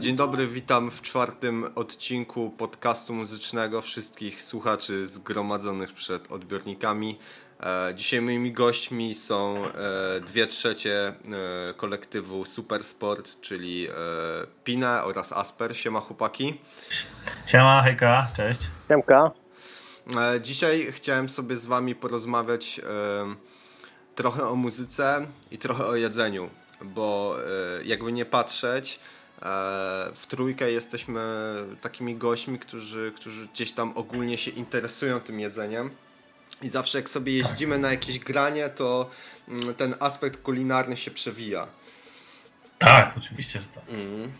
Dzień dobry, witam w czwartym odcinku podcastu muzycznego wszystkich słuchaczy zgromadzonych przed odbiornikami. E, dzisiaj moimi gośćmi są e, dwie trzecie e, kolektywu Supersport, czyli Pina oraz Asper. Siema chłopaki. Siema, hejka, cześć. Siemka. Dzisiaj chciałem sobie z wami porozmawiać trochę o muzyce i trochę o jedzeniu, bo jakby nie patrzeć, w trójkę jesteśmy takimi gośćmi, którzy, którzy gdzieś tam ogólnie się interesują tym jedzeniem. I zawsze jak sobie jeździmy na jakieś granie, to mm, ten aspekt kulinarny się przewija. Tak, oczywiście, że tak. Mm,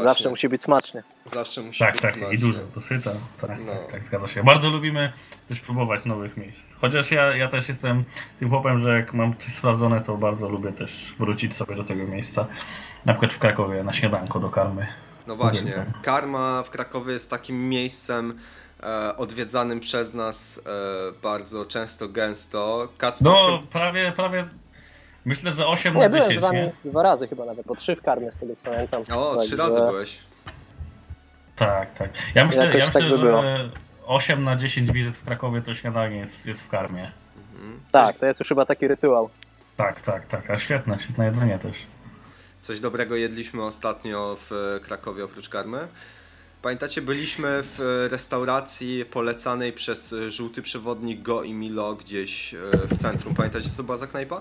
zawsze musi być smacznie. Zawsze musi tak, być tak, smacznie. i dużo, dosyta. Tak, tak, no. tak, tak, zgadza się. Bardzo lubimy też próbować nowych miejsc. Chociaż ja, ja też jestem tym chłopem, że jak mam coś sprawdzone, to bardzo lubię też wrócić sobie do tego miejsca. Na przykład w Krakowie na śniadanko do karmy. No właśnie, karma w Krakowie jest takim miejscem, e, odwiedzanym przez nas e, bardzo często, gęsto. Kacper no, prawie, prawie myślę, że 8 nie, na 10. byłem z wami nie? dwa razy chyba nawet, po trzy w karmie z tego co pamiętam. O, tak, trzy razy że... byłeś. Tak, tak. Ja myślę, ja myślę tak by że było. 8 na 10 wizyt w Krakowie to śniadanie jest, jest w karmie. Mhm. Tak, to jest już chyba taki rytuał. Tak, tak, tak. A świetne, świetne jedzenie też. Coś dobrego jedliśmy ostatnio w Krakowie oprócz karmy. Pamiętacie, byliśmy w restauracji polecanej przez żółty przewodnik Go i Milo gdzieś e, w centrum. Pamiętacie, co była za knajpa?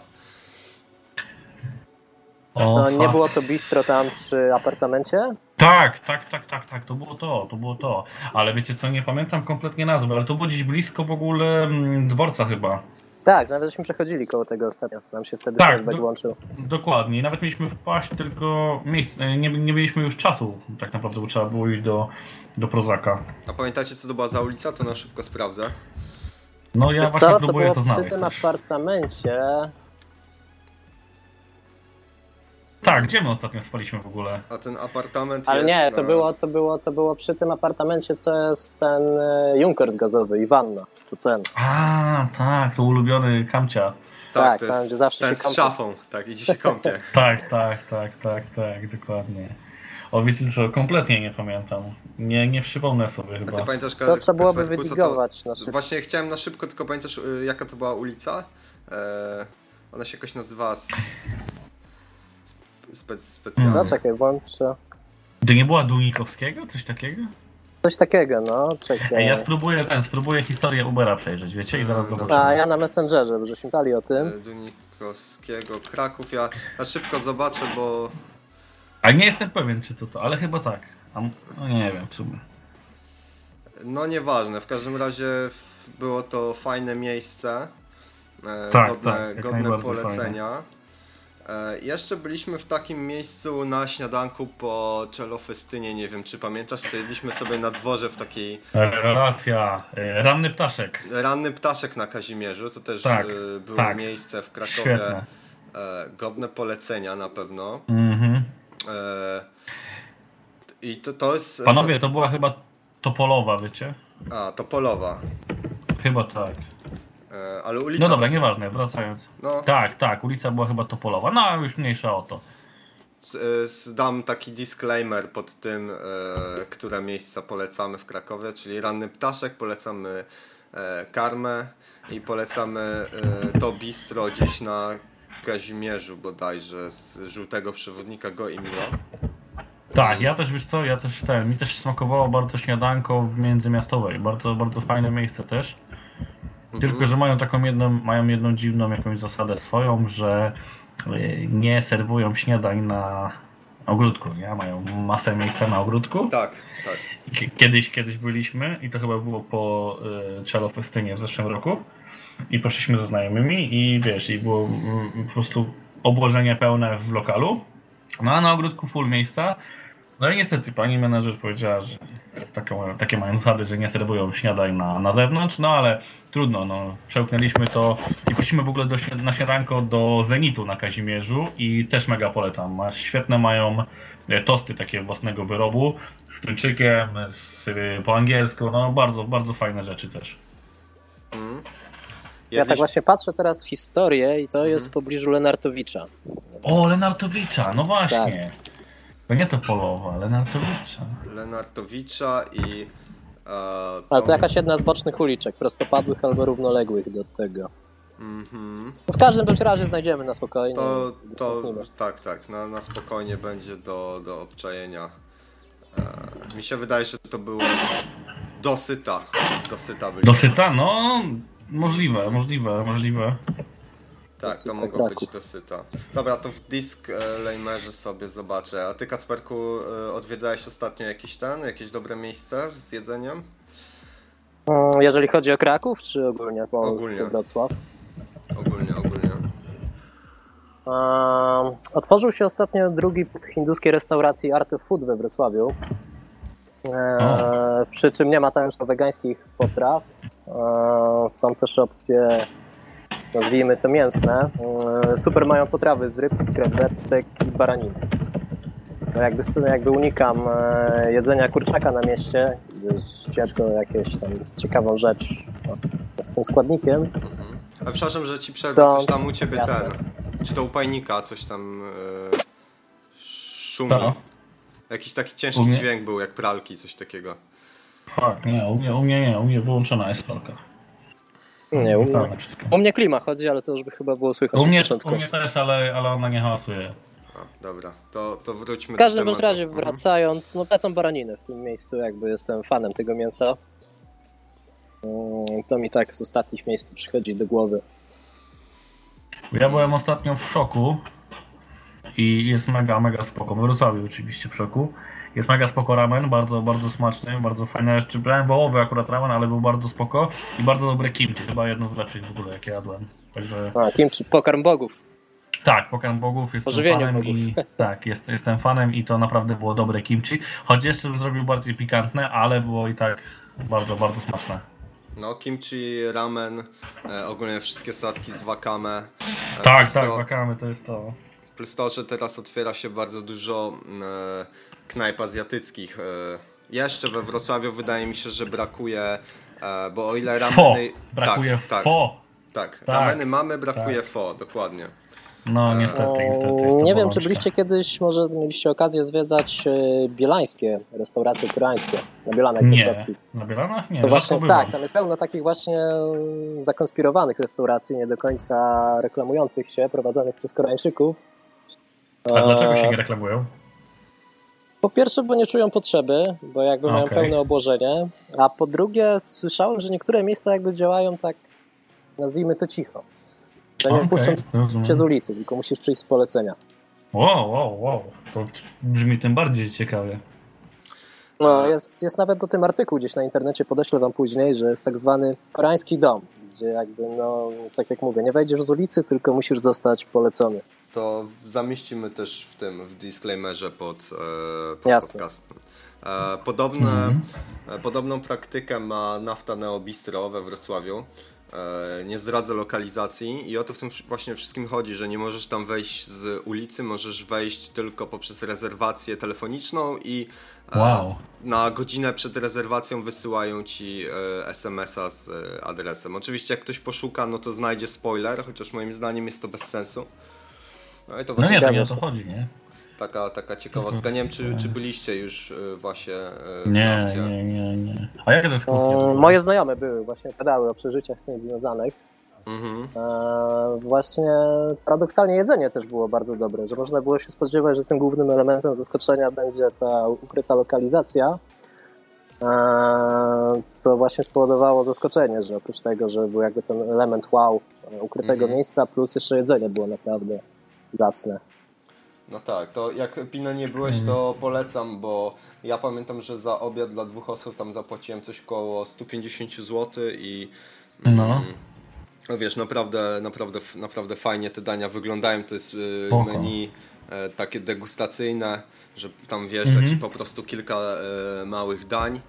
No, nie było to bistro tam przy apartamencie? Tak, tak, tak, tak, tak, to było to, to było to. Ale wiecie co, nie pamiętam kompletnie nazwy, ale to było gdzieś blisko w ogóle mm, dworca chyba. Tak, nawet żeśmy przechodzili koło tego ostatnio. Nam się wtedy tak, do, włączył. Dokładnie. Nawet mieliśmy wpaść, tylko miejsce, nie, nie mieliśmy już czasu tak naprawdę, bo trzeba było iść do, do Prozaka. A pamiętacie, co to była za ulica? To na szybko sprawdzę. No ja Wiesz właśnie co, próbuję to, było to znaleźć. przy tym apartamencie tak, gdzie my ostatnio spaliśmy w ogóle? A ten apartament Ale jest nie, to, na... było, to, było, to było przy tym apartamencie, co jest ten e, Junkers gazowy i wanna. To ten. A, tak, to ulubiony kamcia. Tak, tak to tam, jest zawsze ten z szafą, tak, idzie się kąpie. tak, tak, tak, tak, tak, dokładnie. O, wiecie co, kompletnie nie pamiętam. Nie, nie przypomnę sobie chyba. A ty pamiętasz, to trzeba byłoby wydigować na szybko. Właśnie chciałem na szybko, tylko pamiętasz, y, jaka to była ulica? Eee, ona się jakoś nazywała spe, specjalnie. No czekaj, włączę. To nie była Dunikowskiego? Coś takiego? Coś takiego, no, czekaj. Ja spróbuję, ten, spróbuję historię Ubera przejrzeć, wiecie, i zaraz zobaczymy. A ja na Messengerze, bo żeśmy dali o tym. E, Dunikowskiego, Kraków, ja na szybko zobaczę, bo... A nie jestem pewien, czy to to, ale chyba tak. A, no nie wiem, w sumie. No nieważne, w każdym razie było to fajne miejsce, e, tak, godne, tak, godne polecenia. Fajne. E, jeszcze byliśmy w takim miejscu na śniadanku po czelofestynie, nie wiem czy pamiętasz, co jedliśmy sobie na dworze w takiej... Relacja, e, ranny ptaszek. Ranny ptaszek na Kazimierzu, to też tak, e, było tak. miejsce w Krakowie. Świetne. Godne polecenia na pewno. Mhm. I to, to jest... Panowie, to była chyba Topolowa, wiecie? A, Topolowa. Chyba tak. E, ale ulica... No dobra, nieważne, wracając. No. Tak, tak, ulica była chyba Topolowa, no już mniejsza o to. E, dam taki disclaimer pod tym, e, które miejsca polecamy w Krakowie, czyli Ranny Ptaszek, polecamy Karmę i polecamy to bistro gdzieś na Kazimierzu bodajże z żółtego przewodnika Go i Milo. Tak, ja też wiesz co, ja też ten, mi też smakowało bardzo śniadanko w międzymiastowej, bardzo, bardzo fajne miejsce też. Tylko, mhm. że mają taką jedną, mają jedną dziwną jakąś zasadę swoją, że y, nie serwują śniadań na ogródku, nie? Mają masę miejsca na ogródku. Tak, tak. Kiedyś, kiedyś byliśmy i to chyba było po y, Czelo Festynie w zeszłym roku i poszliśmy ze znajomymi i wiesz, i było mm, po prostu obłożenie pełne w lokalu, no a na ogródku full miejsca no i niestety pani menedżer powiedziała, że takie, takie mają zasady, że nie serwują śniadań na, na zewnątrz, no ale trudno, no przełknęliśmy to i poszliśmy w ogóle do, na śniadanko do Zenitu na Kazimierzu i też mega polecam. Świetne mają e, tosty takie własnego wyrobu z tuńczykiem, z, po angielsku, no bardzo, bardzo fajne rzeczy też. Mm. Ja tak właśnie patrzę teraz w historię i to jest w mhm. pobliżu Lenartowicza. O, Lenartowicza, no właśnie. Tak. To nie to Polowa, Lenartowicza. Lenartowicza i... E, Ale to jakaś jedna z bocznych uliczek, prostopadłych albo równoległych do tego. Mhm. No w każdym bądź razie znajdziemy na spokojnie. To, to tak, tak, na, na spokojnie będzie do, do obczajenia. E, mi się wydaje, że to było dosyta. Dosyta byli. Dosyta? No, możliwe, możliwe, możliwe. Tak, to mogło być dosyta. Dobra, to w disk e, Lejmerze sobie zobaczę. A ty, Kacperku, e, odwiedzałeś ostatnio jakiś ten, jakieś dobre miejsce z jedzeniem? Mm, Jeżeli chodzi o Kraków, czy ogólnie Polskę, Ogólnie. Wrocław? Ogólnie, ogólnie. Um, otworzył się ostatnio drugi hinduskiej restauracji Art of Food we Wrocławiu. E, przy czym nie ma tam już wegańskich potraw. E, są też opcje, nazwijmy to mięsne. E, super mają potrawy z ryb, krewetek i baraniny. No jakby, jakby unikam e, jedzenia kurczaka na mieście, gdyż ciężko jakieś tam ciekawą rzecz no, z tym składnikiem. Mhm. A przepraszam, że ci przerwę, To- coś tam u ciebie jasne. ten. Czy to u pajnika coś tam e, szumi? To. Jakiś taki ciężki dźwięk był, jak pralki, coś takiego. Fuck, nie, u mnie, u mnie nie, u mnie wyłączona jest pralka. Nie, u mnie, wszystko. u mnie klima chodzi, ale to już by chyba było słychać U mnie, na początku. u mnie też, ale, ale ona nie hałasuje. A, dobra, to, to wróćmy W każdym do tematu. razie Mhm. wracając, no lecą baraniny w tym miejscu, jakby jestem fanem tego mięsa. Mm, To mi tak z ostatnich miejsc przychodzi do głowy. Ja byłem ostatnio w szoku i jest mega, mega spoko. W Wrocławiu oczywiście w szoku. Jest mega spoko ramen, bardzo, bardzo smaczny, bardzo fajne jeszcze. Brałem wołowy akurat ramen, ale był bardzo spoko i bardzo dobre kimchi. Chyba jedno z lepszych w ogóle, jakie jadłem. Także A, kimchi, pokarm bogów. tak, pokarm bogów, jestem Pożywienie fanem bogów. i tak, jest, jestem fanem i to naprawdę było dobre kimchi. Choć jeszcze bym zrobił bardziej pikantne, ale było i tak bardzo, bardzo smaczne. No, kimchi, ramen, e, ogólnie wszystkie satki z wakame. E, Tak, tak, to- wakamy to jest to. Plus to, że teraz otwiera się bardzo dużo e, knajp azjatyckich. E, jeszcze we Wrocławiu wydaje mi się, że brakuje, e, bo o ile Fo! rameny... Brakuje tak, tak, fo! tak, Tak, rameny mamy, brakuje tak. fo, dokładnie. No niestety, niestety. Mm, Nie wiem, czy byliście kiedyś, może mieliście okazję zwiedzać e, bielańskie restauracje koreańskie na Bielanach Nie, na Bielanach nie, To rzadko właśnie tak, tam jest pełno takich właśnie zakonspirowanych restauracji, nie do końca reklamujących się, prowadzonych przez Koreańczyków. A dlaczego się E, nie reklamują? Po pierwsze, bo nie czują potrzeby, bo jakby mają Okej. pełne obłożenie, a po drugie słyszałem, że niektóre miejsca jakby działają tak, nazwijmy to cicho. To nie Okej, puszczą cię z ulicy, tylko musisz przyjść z polecenia. Wow, wow, wow. To brzmi tym bardziej ciekawie. No, jest, jest nawet o tym artykuł gdzieś na internecie, podeślę wam później, że jest tak zwany koreański dom, gdzie jakby, no, tak jak mówię, nie wejdziesz z ulicy, tylko musisz zostać polecony. To zamieścimy też w tym, w disclaimerze pod, e, pod Jasne. podcastem. E, podobne, Mhm. e, podobną praktykę ma Nafta Neo Bistro we Wrocławiu. Nie zdradzę lokalizacji i o to w tym właśnie wszystkim chodzi, że nie możesz tam wejść z ulicy, możesz wejść tylko poprzez rezerwację telefoniczną i Wow. na godzinę przed rezerwacją wysyłają ci SMS-a z adresem. Oczywiście jak ktoś poszuka, no to znajdzie spoiler, chociaż moim zdaniem jest to bez sensu. No i to No właśnie nie, to nie o to chodzi, nie? taka, taka ciekawostka. Nie wiem, czy, czy byliście już e, właśnie e, w Nie, nafcie. nie, nie, nie. A jakie to jest? E, moje znajome były, właśnie padały o przeżyciach z tym związanych. Mhm. E, właśnie paradoksalnie jedzenie też było bardzo dobre, że można było się spodziewać, że tym głównym elementem zaskoczenia będzie ta ukryta lokalizacja, co właśnie spowodowało zaskoczenie, że oprócz tego, że był jakby ten element wow ukrytego Mhm. miejsca, plus jeszcze jedzenie było naprawdę zacne. No tak, to jak Pino nie byłeś, to polecam, bo ja pamiętam, że za obiad dla dwóch osób tam zapłaciłem coś koło 150 zł i No. mm, no wiesz, naprawdę, naprawdę, naprawdę fajnie te dania wyglądają. To jest y, Spoko. menu e, takie degustacyjne, że tam wjeżdża Mhm. ci po prostu kilka e, małych dań.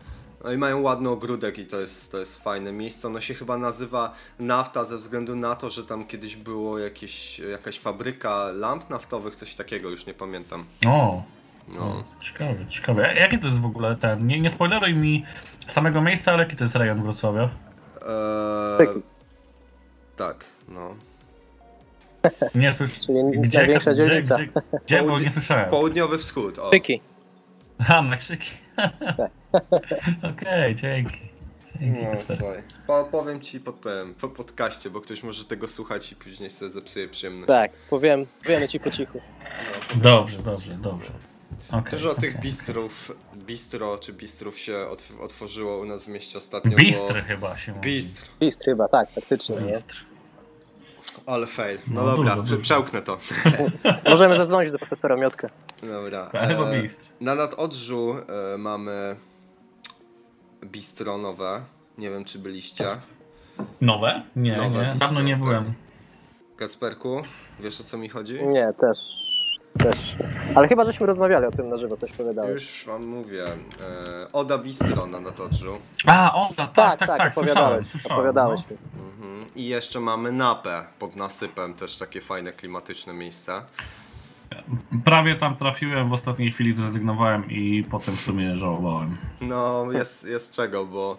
No i mają ładny ogródek i to jest, to jest fajne miejsce. Ono się chyba nazywa Nafta ze względu na to, że tam kiedyś było jakieś, jakaś fabryka lamp naftowych, coś takiego, już nie pamiętam. O, No. o, ciekawe, ciekawe. Jakie to jest w ogóle ten? Nie, nie spoileruj mi samego miejsca, ale jaki to jest rejon Wrocławia? Eee, Pyki. tak, no. Nie słyszę. Czyli największa gdzie, dzielnica. Gdzie, gdzie, bo nie słyszałem. Południowy wschód. O. Krzyki. A, krzyki. Okej, dzięki. Dzięki, No, słuchaj. Po, powiem ci po tym, po podcaście, bo ktoś może tego słuchać i później sobie zepsuje przyjemność. Tak, powiem, powiemy ci po cichu. Dobrze, dobrze, dobrze. Okej. Dużo tych bistrów, bistro czy bistrów się otw- otworzyło u nas w mieście ostatnio. Bistry Bo... chyba się mówi. Bistr, chyba, tak, faktycznie, nie? Ale fail. No, No, dobra, dużo. przełknę to. Możemy zadzwonić do profesora Miotka. Dobra. Bistr. na nadodrzu e, mamy bistro nowe. Nie wiem, czy byliście. Nowe? Nie, Nowe nie. bistro, Dawno nie tak. byłem. Kacperku, wiesz o co mi chodzi? Nie, też, też. Ale chyba żeśmy rozmawiali o tym na żywo, coś powiedziałeś. Już wam mówię. E, Oda Bistro na nadodrzu. A, o, tak, tak, tak, tak, opowiadałeś, słyszałem. opowiadałeś no. mi. Mhm. I jeszcze mamy Napę pod nasypem, też takie fajne, klimatyczne miejsce. Prawie tam trafiłem, w ostatniej chwili zrezygnowałem i potem w sumie żałowałem. No, jest, jest czego, bo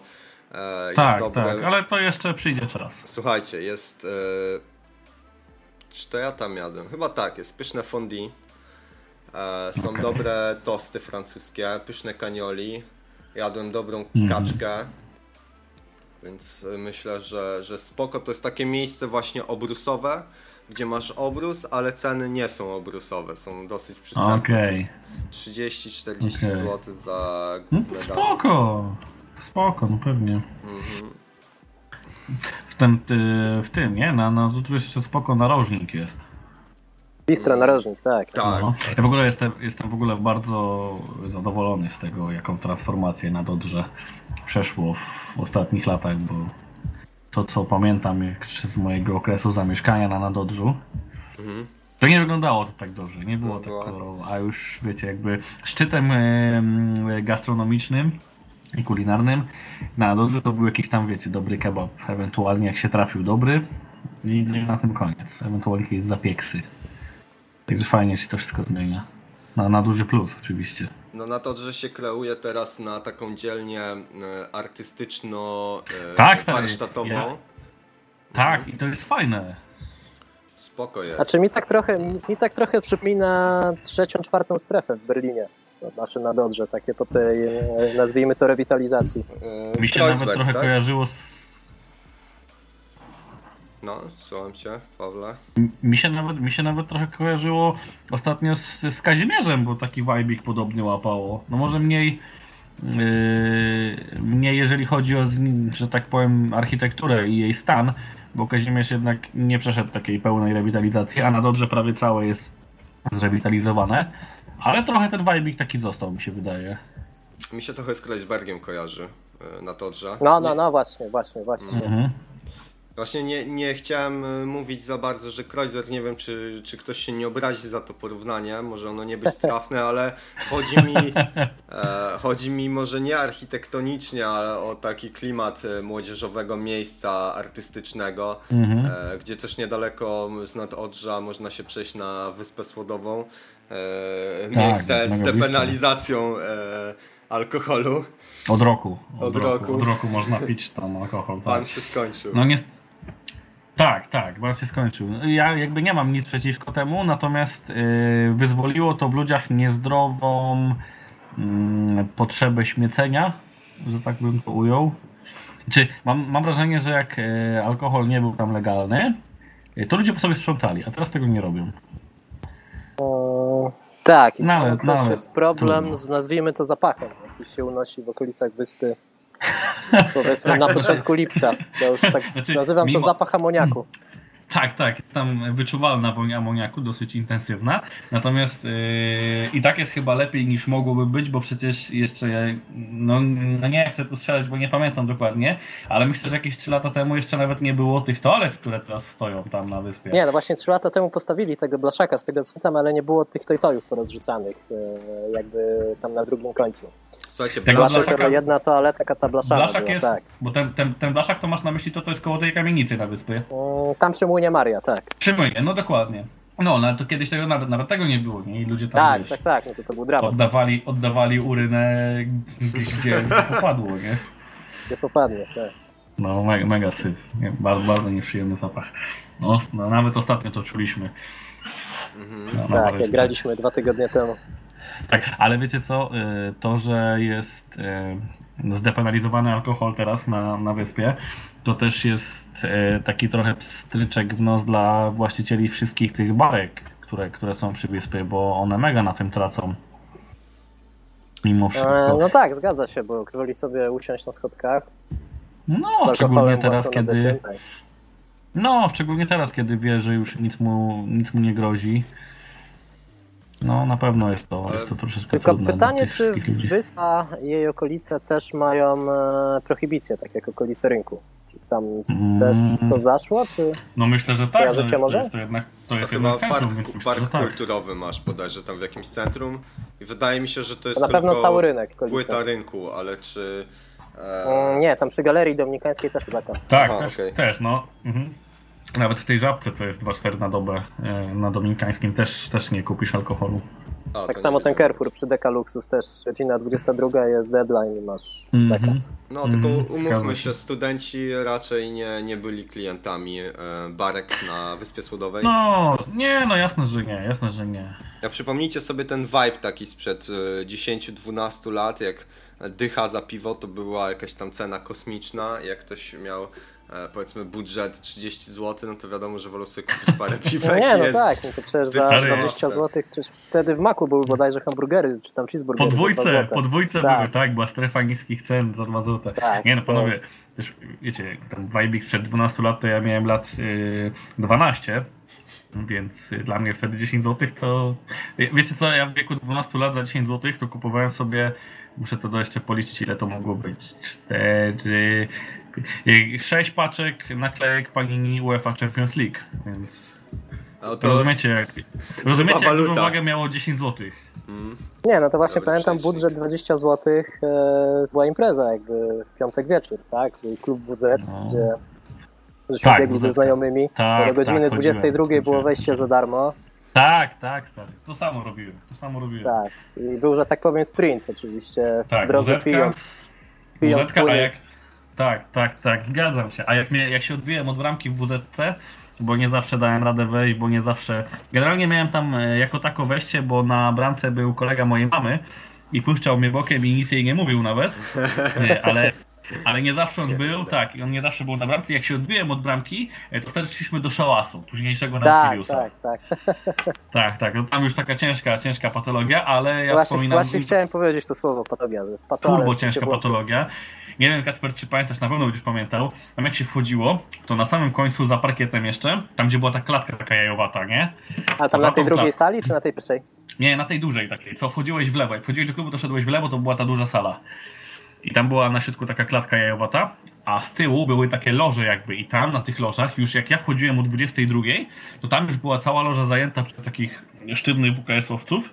e, jest Tak, dobre. tak, ale to jeszcze przyjdzie czas. Słuchajcie, jest. E, czy to ja tam jadłem? Chyba tak, jest pyszne fondue. E, są Okej. dobre tosty francuskie, pyszne cannoli. Jadłem dobrą Mhm. kaczkę. Więc myślę, że, że spoko. To jest takie miejsce właśnie obrusowe, gdzie masz obrus, ale ceny nie są obrusowe, są dosyć przystępne. Okej. 30-40 Okej. zł za No to spoko. Spoko, no pewnie. Mhm. W tym, y, w tym nie? Na, na tu jeszcze spoko narożnik jest. Bistro, narożnik, tak. Tak. No. Ja w ogóle jestem, jestem w ogóle bardzo zadowolony z tego, jaką transformację na Dodrze przeszło w ostatnich latach, bo to co pamiętam jeszcze z mojego okresu zamieszkania na Nadodrzu, Mhm. to nie wyglądało to tak dobrze, nie było No, tak była. kolorowo, a już wiecie, jakby szczytem em, gastronomicznym i kulinarnym na Dodrze to był jakiś tam, wiecie, dobry kebab, ewentualnie jak się trafił dobry i na tym koniec, ewentualnie jakieś zapieksy. Także fajnie się to wszystko zmienia. Na, na duży plus oczywiście. No na to, że się kreuje teraz na taką dzielnię e, artystyczno e, Tak, stary, warsztatową. ja- Tak, i to jest fajne. Spoko jest. Znaczy mi tak trochę, mi, mi tak trochę przypomina trzecią, czwartą strefę w Berlinie. Nasze na Dodrze, takie po tej, e, nazwijmy to, rewitalizacji. E, Mi się nawet Kreuzberg, trochę tak? kojarzyło z... No, słucham cię, Pawle. Mi się nawet, mi się nawet trochę kojarzyło ostatnio z, z Kazimierzem, bo taki vibe'ik podobnie łapało. No może mniej... Yy, mniej jeżeli chodzi o, że tak powiem, architekturę i jej stan, bo Kazimierz jednak nie przeszedł takiej pełnej rewitalizacji, a na Dodrze prawie całe jest zrewitalizowane. Ale trochę ten vibe'ik taki został, mi się wydaje. Mi się trochę z Kreuzbergiem kojarzy e, na Todrze. No, no, no, właśnie, właśnie, właśnie. Mhm. Właśnie nie, nie chciałem e, mówić za bardzo, że Kreuzer, nie wiem czy, czy ktoś się nie obrazi za to porównanie, może ono nie być trafne, ale chodzi mi, e, chodzi mi może nie architektonicznie, ale o taki klimat e, młodzieżowego miejsca artystycznego, Mhm. e, gdzie też niedaleko z Nadodrza można się przejść na Wyspę Słodową, e, miejsce mega z depenalizacją e, alkoholu. Od roku. Od roku. Od roku można pić tam alkohol. Pan Tak. się skończył. No nie. Tak, tak, ban się skończył. Ja jakby nie mam nic przeciwko temu, natomiast yy, wyzwoliło to w ludziach niezdrową mm, potrzebę śmiecenia, że tak bym to ujął. Czy mam, mam wrażenie, że jak e, alkohol nie był tam legalny, e, to ludzie po sobie sprzątali, a teraz tego nie robią. O, tak, i też no ale jest problem trudno. z, nazwijmy to, zapachem, jaki się unosi w okolicach wyspy, powiedzmy na początku lipca. To już tak Znaczy, nazywam to zapach amoniaku. Tak, tak, jest tam wyczuwalna woń amoniaku, dosyć intensywna. Natomiast yy, i tak jest chyba lepiej niż mogłoby być, bo przecież jeszcze, no, no nie chcę tu strzelać, bo nie pamiętam dokładnie, ale myślę, że jakieś 3 lata temu jeszcze nawet nie było tych toalet, które teraz stoją tam na wyspie. Nie, no właśnie trzy lata temu postawili tego blaszaka, z tego co ale nie było tych tojtojów porozrzucanych e, jakby tam na drugim końcu. Słuchajcie, Tego Blaszak blaszaka- to jedna toaleta, taka ta blaszana Blaszak była, jest, tak. bo ten, ten, ten blaszak to masz na myśli to, co jest koło tej kamienicy na wyspie. Mm, Tam przy młynie Maria, tak. Przymyję, no dokładnie. No, no, ale to kiedyś tego nawet, nawet tego nie było, nie? I ludzie tam Tak, tak, tak, no to, to był dramat, oddawali, oddawali urynę, gdzie popadło, nie? nie popadnie, tak. No, mega, mega syf. Nie, bardzo, bardzo nieprzyjemny zapach. No, no, nawet ostatnio to czuliśmy. Mhm. No, na Tak, jak Waleczce. graliśmy dwa tygodnie temu. Tak, ale wiecie co, y, to, że jest y, zdepenalizowany alkohol teraz na, na wyspie, to też jest y, taki trochę pstryczek w nos dla właścicieli wszystkich tych barek, które, które są przy wyspie, bo one mega na tym tracą. Mimo E, wszystko. no tak, zgadza się, bo woli sobie usiąść na schodkach. No, szczególnie teraz, kiedy. tak. No, szczególnie teraz, kiedy wie, że już nic mu, nic mu nie grozi. No, na pewno jest to, jest to troszeczkę Tylko trudne pytanie, czy wyspa i jej okolice też mają e, prohibicję, tak jak okolice rynku? Czy tam Mm. też to zaszło, czy... No myślę, że tak, że jest, może? to jest to jednak, to To jest chyba jednak park, centrum, park że tak. kulturowy masz bodajże tam w jakimś centrum i wydaje mi się, że to jest To na pewno tylko cały rynek okolice. płyta rynku, ale czy... E, Mm, Nie, tam przy Galerii Dominikańskiej też zakaz. Tak, Aha, też, okej. też, no. Mhm. Nawet w tej żabce, co jest 2-4 na dobę e, na Dominikańskim, też, też nie kupisz alkoholu. to Tak samo ten. Carrefour przy Decaluxus też, godzina 22 jest deadline i masz Mhm. zakaz. No tylko Mhm, umówmy się. studenci raczej nie, nie byli klientami e, barek na Wyspie Słodowej. No, nie, no jasne, że nie, jasne, że nie. A przypomnijcie sobie ten vibe taki sprzed e, 10-12 lat, jak dycha za piwo to była jakaś tam cena kosmiczna. Jak ktoś miał e, powiedzmy budżet 30 zł, no to wiadomo, że wolał sobie kupić parę No piwek. nie, no jest. tak, no to przecież za Stary, 20 zł, przecież wtedy w Maku były bodajże hamburgery, czy tam cheeseburgery Podwójce, podwójce Tak. były, tak, była strefa niskich cen za 2 zł. Tak, nie no, to- panowie, też wiecie, ten Vibix sprzed 12 lat to ja miałem lat y, 12, więc y, dla mnie wtedy 10 zł to... Wiecie co, ja w wieku 12 lat za 10 zł to kupowałem sobie, muszę to jeszcze policzyć ile to mogło być, 4... 6 paczek naklejek Panini UEFA Champions League, więc No to, rozumiecie jak, rozumiecie jak dużą wagę miało 10 zł. mm, Nie, no to właśnie Dobry pamiętam przejście. budżet 20 zł, e, była impreza jakby w piątek wieczór, tak? Był klub WZ, No. gdzie żeśmy Tak, biegli ze WZ. znajomymi. Tak, do godziny tak, 22 chodziłem, było wejście za darmo. Tak, tak, stary. To samo robiłem. To samo robiłem. Tak. I był, że tak powiem, sprint oczywiście. Tak, w drodze pijąc. Pijąc a jak... Tak, tak, tak, zgadzam się. A jak, mnie, jak się odbiłem od bramki w WZC, bo nie zawsze dałem radę wejść, bo nie zawsze... Generalnie miałem tam e, jako tako wejście, bo na bramce był kolega mojej mamy i puszczał mnie bokiem i nic jej nie mówił nawet. Nie, ale... Ale nie zawsze on był, tak, i on nie zawsze był na bramce. Jak się odbiłem od bramki, e, to wtedy szliśmy do szałasu, późniejszego na Tak, tak, tak. tak, tak. No tam już taka ciężka, ciężka patologia, ale ja właśnie, wspominam... właśnie chciałem powiedzieć to słowo patologia. turbo ciężka patologia. Nie wiem, Kacper, czy pamiętasz, na pewno będziesz pamiętał. Tam jak się wchodziło, to na samym końcu za parkietem jeszcze, tam gdzie była ta klatka taka jajowata, nie? A tam na tej drugiej sali, czy na tej pierwszej? Nie, na tej dużej takiej, co wchodziłeś w lewo. Jak wchodziłeś do klubu, to szedłeś w lewo, to była ta duża sala. I tam była na środku taka klatka jajowata, a z tyłu były takie loże jakby i tam na tych lożach, już jak ja wchodziłem o 22, to tam już była cała loża zajęta przez takich sztywnych WKS-owców.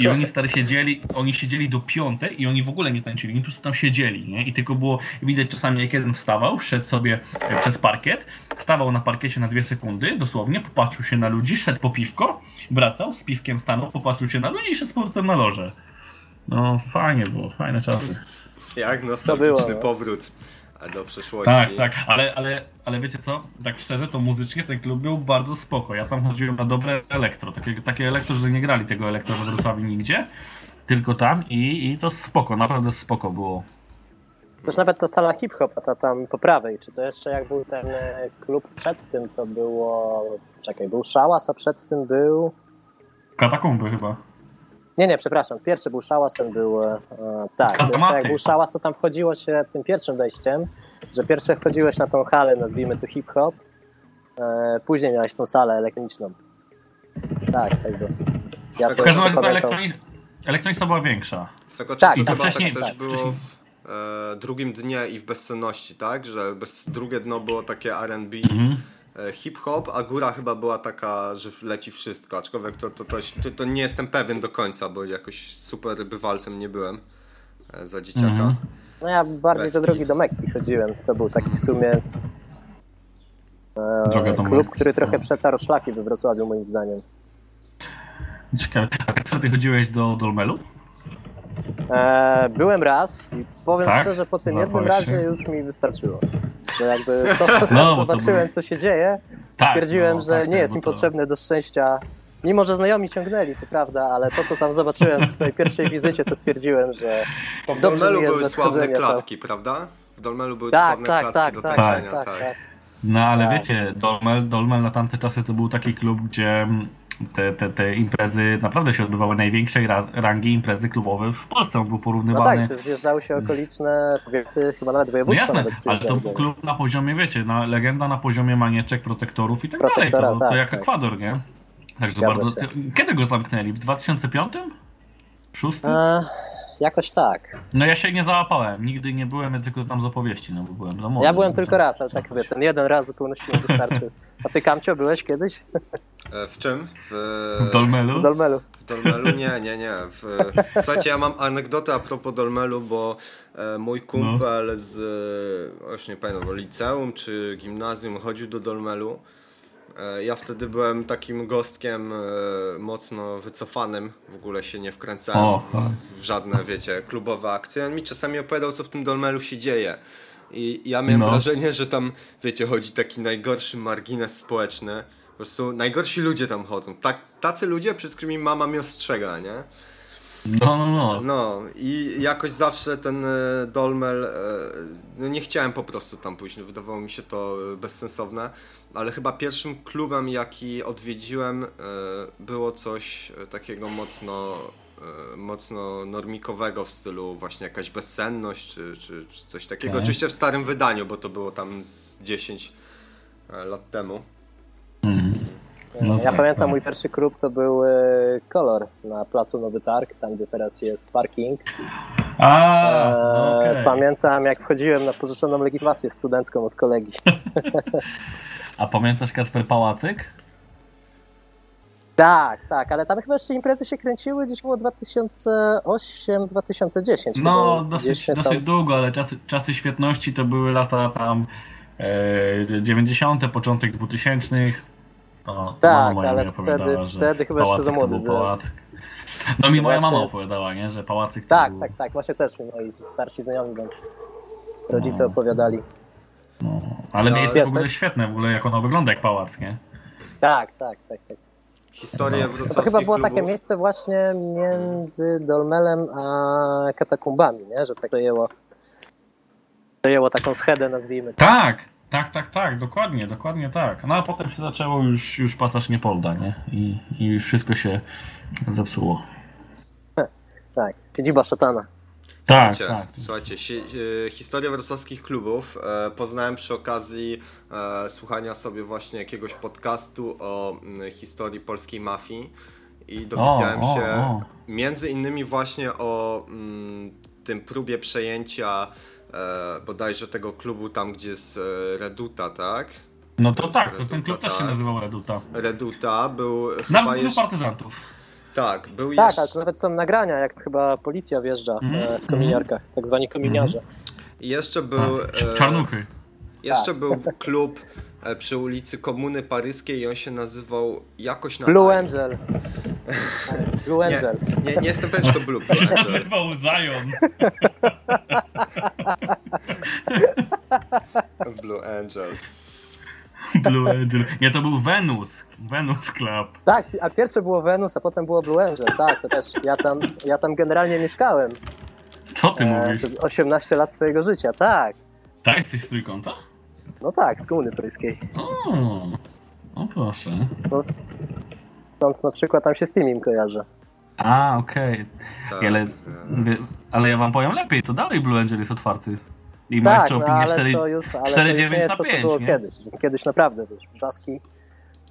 I oni stary siedzieli, oni siedzieli do piątej i oni w ogóle nie tańczyli, oni po prostu tam siedzieli, nie? I tylko było widać czasami jak jeden wstawał, szedł sobie e, przez parkiet, stawał na parkiecie na dwie sekundy, dosłownie, popatrzył się na ludzi, szedł po piwko, wracał, z piwkiem stanął, popatrzył się na ludzi i szedł z powrotem na loże. No, fajnie było, fajne czasy. jak nostalgiczny było, no. powrót do przeszłości. Tak, tak, ale, ale, ale wiecie co, tak szczerze, to muzycznie ten klub był bardzo spoko. Ja tam chodziłem na dobre elektro, takie, takie elektro, że nie grali tego elektro w Wrocławiu nigdzie, tylko tam i, i to spoko, naprawdę spoko było. Też nawet ta sala hip-hop, ta tam po prawej, czy to jeszcze jak był ten e, klub przed tym, to było... Czekaj, był Szałas, a przed tym był... Katakumby chyba. Nie, nie, przepraszam, pierwszy był Szałas, ten był... E, tak, Kazamaty. jeszcze jak był Szałas, to tam wchodziło się tym pierwszym wejściem, że pierwsze wchodziłeś na tą halę, nazwijmy to hip-hop, e, później miałeś tą salę elektroniczną. Tak, tak było. Ja W każdym razie ta elektronika była większa. Swego Tak, czasu to chyba wcześniej- tak też tak, było wcześniej. w e, drugim dnie i w bezsenności, tak? Że bez, drugie dno było takie R&B, Mhm. E, hip-hop, a góra chyba była taka, że leci wszystko. Aczkolwiek to, to, to, to, to nie jestem pewien do końca, bo jakoś super bywalcem nie byłem e, za dzieciaka. Mhm. No ja bardziej do Bez drogi do Mekki chodziłem. To był taki w sumie e, do klub, Mekki. który trochę przetarł szlaki we Wrocławiu moim zdaniem. Ciekawe. A ty chodziłeś do Dolmelu? E, byłem raz i powiem Tak? szczerze, po tym jednym się? razie już mi wystarczyło. Że jakby to, co tam No, zobaczyłem, co się dzieje, Tak, stwierdziłem, no, że tak, nie tak, jest mi to- potrzebne do szczęścia. Mimo, że znajomi ciągnęli, to prawda, ale to, co tam zobaczyłem w swojej pierwszej wizycie, to stwierdziłem, że To w Dobrze Dolmelu były sławne klatki, prawda? W Dolmelu były tak, sławne tak, klatki tak, do tak, tańczenia, tak, tak. tak. No ale Tak. wiecie, Dolmel, Dolmel na tamte czasy to był taki klub, gdzie mm, te, te, te imprezy naprawdę się odbywały największej ra- rangi imprezy klubowe w Polsce. On był No porównywany. tak, że zjeżdżały się okoliczne powiaty, chyba nawet No województwa jasne, nawet ale to był klub na poziomie, wiecie, na, legenda na poziomie manieczek, protektorów i tak dalej. To, to tak, jak tak. Ekwador, nie? Także Zgadza bardzo. się. Kiedy go zamknęli? W 2005? Szóstym? E, jakoś tak. No ja się nie załapałem, nigdy nie byłem, ja tylko znam z opowieści, no bo byłem za młody. Ja byłem tylko raz, ale tak mówię, ten jeden raz zupełności nie wystarczył. A ty, Kamcio, byłeś kiedyś E, W czym? W, W Dolmelu? w Dolmelu? w Dolmelu? Nie, nie, nie. W, słuchajcie, ja mam anegdotę a propos Dolmelu, bo e, mój kumpel z, e, już nie pamiętam, liceum czy gimnazjum chodził do Dolmelu. E, Ja wtedy byłem takim gostkiem e, mocno wycofanym, w ogóle się nie wkręcałem w żadne, wiecie, klubowe akcje. On mi czasami opowiadał, co w tym Dolmelu się dzieje. I ja miałem No. wrażenie, że tam, wiecie, chodzi taki najgorszy margines społeczny. Po prostu najgorsi ludzie tam chodzą. Tak, tacy ludzie, przed którymi mama mnie ostrzega, nie? No, no, no. No i jakoś zawsze ten e, Dolmel, e, no nie chciałem po prostu tam pójść, wydawało mi się to e, bezsensowne, ale chyba pierwszym klubem jaki odwiedziłem było coś takiego mocno, mocno normikowego w stylu właśnie jakaś bezsenność czy, czy, czy coś takiego, Okej. oczywiście w starym wydaniu, bo to było tam z 10 e, lat temu. Mhm. No ja tak, pamiętam, tak. mój pierwszy klub to był e, Kolor na placu Nowy Targ, tam gdzie teraz jest parking. A, E, okej. Pamiętam, jak wchodziłem na pożyczoną legitymację studencką od kolegi. A pamiętasz Kasper Pałacyk? Tak, tak, ale tam chyba jeszcze imprezy się kręciły gdzieś było 2008-2010. No, dosyć, tam- dosyć długo, ale czasy, czasy świetności to były lata tam e, 90., początek 2000. O, Tak, moja ale wtedy- wtedy chyba jeszcze za to młody był. No mi moja Właśnie- mama opowiadała, nie, że Pałacyk to Tak, był... tak, tak, właśnie też mi moi starsi znajomi bądź rodzice No. opowiadali. No, ale No, miejsce w jasne. ogóle świetne, w ogóle jak ono wygląda jak pałac, nie? Tak, tak, tak, tak. Historię No. To, to chyba było klubów. takie miejsce właśnie między Dolmelem a katakumbami, nie? Że tak przejęło, przejęło taką schedę, nazwijmy to. Tak, tak, tak, tak, dokładnie, dokładnie tak. No a potem się zaczęło już, już pasaż Niepolda, nie? I, I wszystko się zepsuło. Tak, siedziba szatana. Tak, Słuchajcie, tak. słuchajcie si- e, historię wrocławskich klubów e, poznałem przy okazji e, słuchania sobie właśnie jakiegoś podcastu o historii polskiej mafii i dowiedziałem o, się o. między innymi właśnie o tym próbie przejęcia e, bodajże tego klubu tam, gdzie jest e, Reduta, tak? No To to tak, to ten Reduta, klub też się tak. nazywał Reduta. Reduta był chyba Nawet jeszcze... klub partyzantów. Tak, był Tak, jeszcze... ale to nawet są nagrania, jak chyba policja wjeżdża Mhm, e, w kominiarkach, tak zwani kominiarze. Jeszcze był... Tak, e, Czarnuchy. Jeszcze był klub e, przy ulicy Komuny Paryskiej i on się nazywał jakoś na Blue. Angel. Blue Nie, Angel. nie, nie jestem pewien, czy to Blue, Blue Angel. Nazywał Zion. Blue Angel. Blue Angel. Nie, to był Venus. Venus Club. Tak, a pierwsze było Venus, a potem było Blue Angel. Tak, to też ja tam, ja tam generalnie mieszkałem Co ty e, mówisz? przez 18 lat swojego życia. Tak, Tak, jesteś z trójkąta? no tak, z Komuny Paryskiej. O, o proszę. No, z- stąd na przykład tam się z Timim kojarzę. A, okej. Tak. Ale, e, ale ja wam powiem lepiej, to dalej Blue Angel jest otwarty. I ma Tak, jeszcze no, opinię ale 4... to już, ale to 4,9 już nie jest to, co 5, było nie? kiedyś. Kiedyś naprawdę, wiesz, brzaski,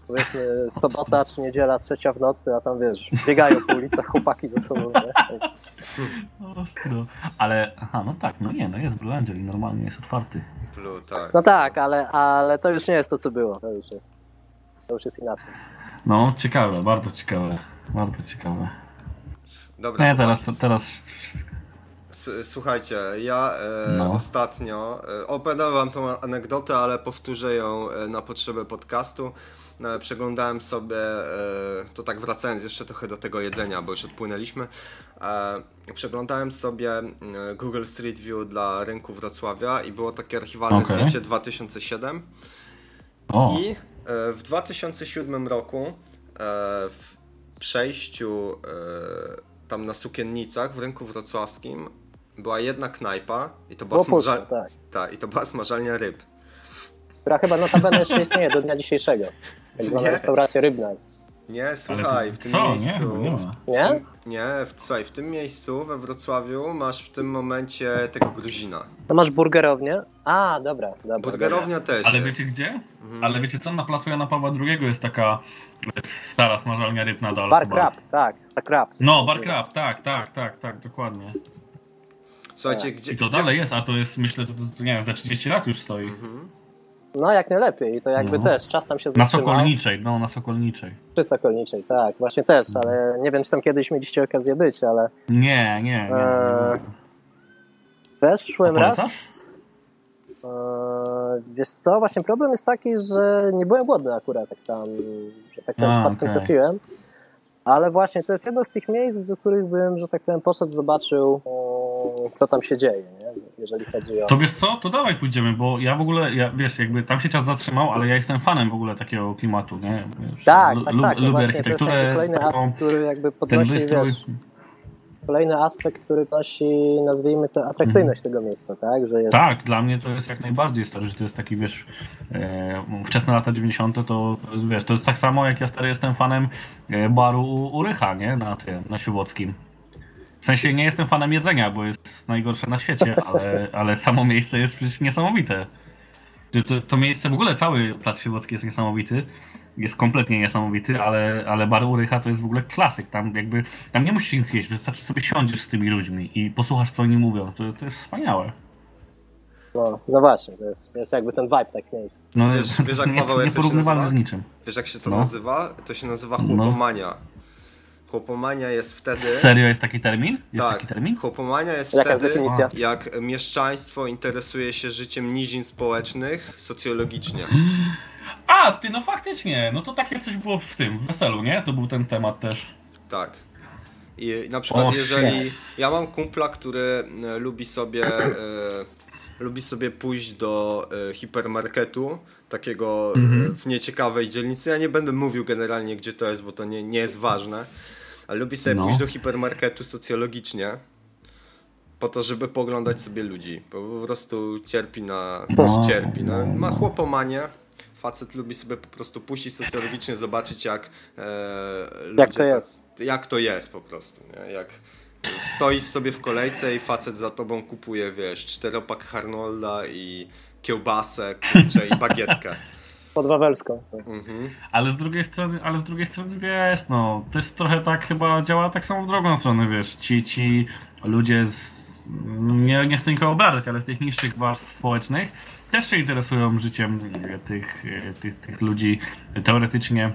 powiedzmy sobota czy niedziela, trzecia w nocy, a tam wiesz, biegają po ulicach chłopaki ze sobą. Nie? Ostro. Ale, aha, no tak, no nie, no jest Blue Angel i normalnie jest otwarty. Blue, tak. No tak, ale, ale to już nie jest to, co było. To już jest, to już jest inaczej. No, ciekawe, bardzo ciekawe. Bardzo ciekawe. Dobra, Nie, teraz, chłopaki, teraz... Słuchajcie, ja e, No. ostatnio e, opowiadam wam tą anegdotę, ale powtórzę ją e, na potrzeby podcastu. ale przeglądałem sobie, e, to tak wracając jeszcze trochę do tego jedzenia, bo już odpłynęliśmy, e, przeglądałem sobie e, Google Street View dla rynku Wrocławia i było takie archiwalne Okej. zdjęcie 2007 O, i e, w 2007 roku e, w przejściu e, tam na Sukiennicach w rynku wrocławskim była jedna knajpa i to była, pusto, tak. ta, i to była smażalnia ryb. Która chyba notabene jeszcze istnieje do dnia dzisiejszego. Tak zwana Nie. restauracja rybna jest. Nie, słuchaj, to, w tym co, nie? miejscu. No, nie ma. Nie? Nie, w, słuchaj, w tym miejscu we Wrocławiu masz w tym momencie tego Gruzina. No masz burgerownię? A, dobra, dobra. Burgerownia też Ale jest. wiecie gdzie? Mhm. Ale wiecie co? Na placu Jana Pawła II jest taka stara smażalnia ryb nadal. dobra. Bar. Crab, tak, bar Crab. No, Bar Crab, tak, tak, tak, tak, dokładnie. Słuchajcie, gdzie, I to gdzie, dalej jest, a to jest, myślę, że to, to nie wiem, za 30 lat już stoi. No jak najlepiej. I to jakby No. też czas tam się Na zatrzymał. Sokolniczej, no, na Sokolniczej. Przy Sokolniczej, tak, właśnie też, ale nie wiem, czy tam kiedyś mieliście okazję być, ale Nie, nie, nie. Eee, weszłem raz. Eee, wiesz co, właśnie problem jest taki, że nie byłem głodny akurat, jak tam, że tak A, spadkiem okej. trafiłem. Ale właśnie to jest jedno z tych miejsc, do których bym, że tak powiem, poszedł, zobaczył, mm, co tam się dzieje? Jeżeli chodzi o... To wiesz co, to dawaj pójdziemy, bo ja w ogóle, ja, wiesz, jakby tam się czas zatrzymał, ale ja jestem fanem w ogóle takiego klimatu, nie? Wiesz, Tak, tak, tak. No lubię właśnie, to jest architekturę, kolejny aspekt, który jakby podnosi, wystrój. wiesz, kolejny aspekt, który podnosi, nazwijmy to, atrakcyjność tego miejsca, tak? Że jest... Tak, dla mnie to jest jak najbardziej stary, że to jest taki, wiesz, e, wczesne lata 90. To, to jest, wiesz, to jest tak samo jak ja stary jestem fanem e, baru u, u Rycha, nie? Na tym, na Siłowockim. W sensie nie jestem fanem jedzenia, bo jest najgorsze na świecie, ale, ale samo miejsce jest przecież niesamowite. To, to, miejsce, w ogóle cały plac Siłowocki jest niesamowity. Jest kompletnie niesamowity, ale, ale bar u Rycha to jest w ogóle klasyk. Tam jakby, tam nie musisz nic jeść, wystarczy sobie siądziesz z tymi ludźmi i posłuchasz co oni mówią. To, to jest wspaniałe. No, no właśnie, to jest, jest jakby ten vibe tak miejsc. No, Wiesz- wiesz, jak nie- Paweł, jak to się nazywa? z niczym. Wiesz jak się to No. nazywa? To się nazywa No. Chłopomania. Jest wtedy... Serio jest taki termin? Jest tak, taki termin? chłopomania jest Jaka jest wtedy, definicja? jak mieszczaństwo interesuje się życiem nizin społecznych socjologicznie. A, ty, no faktycznie. No to takie coś było w tym, w weselu, nie? To był ten temat też. Tak. I na przykład O, jeżeli shit. ja mam kumpla, który e, lubi sobie e, lubi sobie pójść do e, hipermarketu takiego e, Mhm. w nieciekawej dzielnicy. Ja nie będę mówił generalnie gdzie to jest, bo to nie, nie jest ważne. Ale lubi sobie No. pójść do hipermarketu socjologicznie po to, żeby poglądać sobie ludzi. Bo po prostu cierpi na No. cierpi. No, ma chłopomanię. Facet lubi sobie po prostu puścić socjologicznie, zobaczyć jak e, Jak to tak- jest. jak to jest po prostu, nie? Jak stoisz sobie w kolejce i facet za tobą kupuje, wiesz, czteropak Harnolda i kiełbasę, kurczę i bagietkę. Pod Wawelską. Mhm. Ale z drugiej strony, ale z drugiej strony wiesz, no, to jest trochę tak chyba działa tak samo w drugą stronę, wiesz, ci, ci ludzie z, nie, nie chcę nikogo obrażać, ale z tych niższych warstw społecznych też się interesują życiem e, tych, e, tych, tych ludzi teoretycznie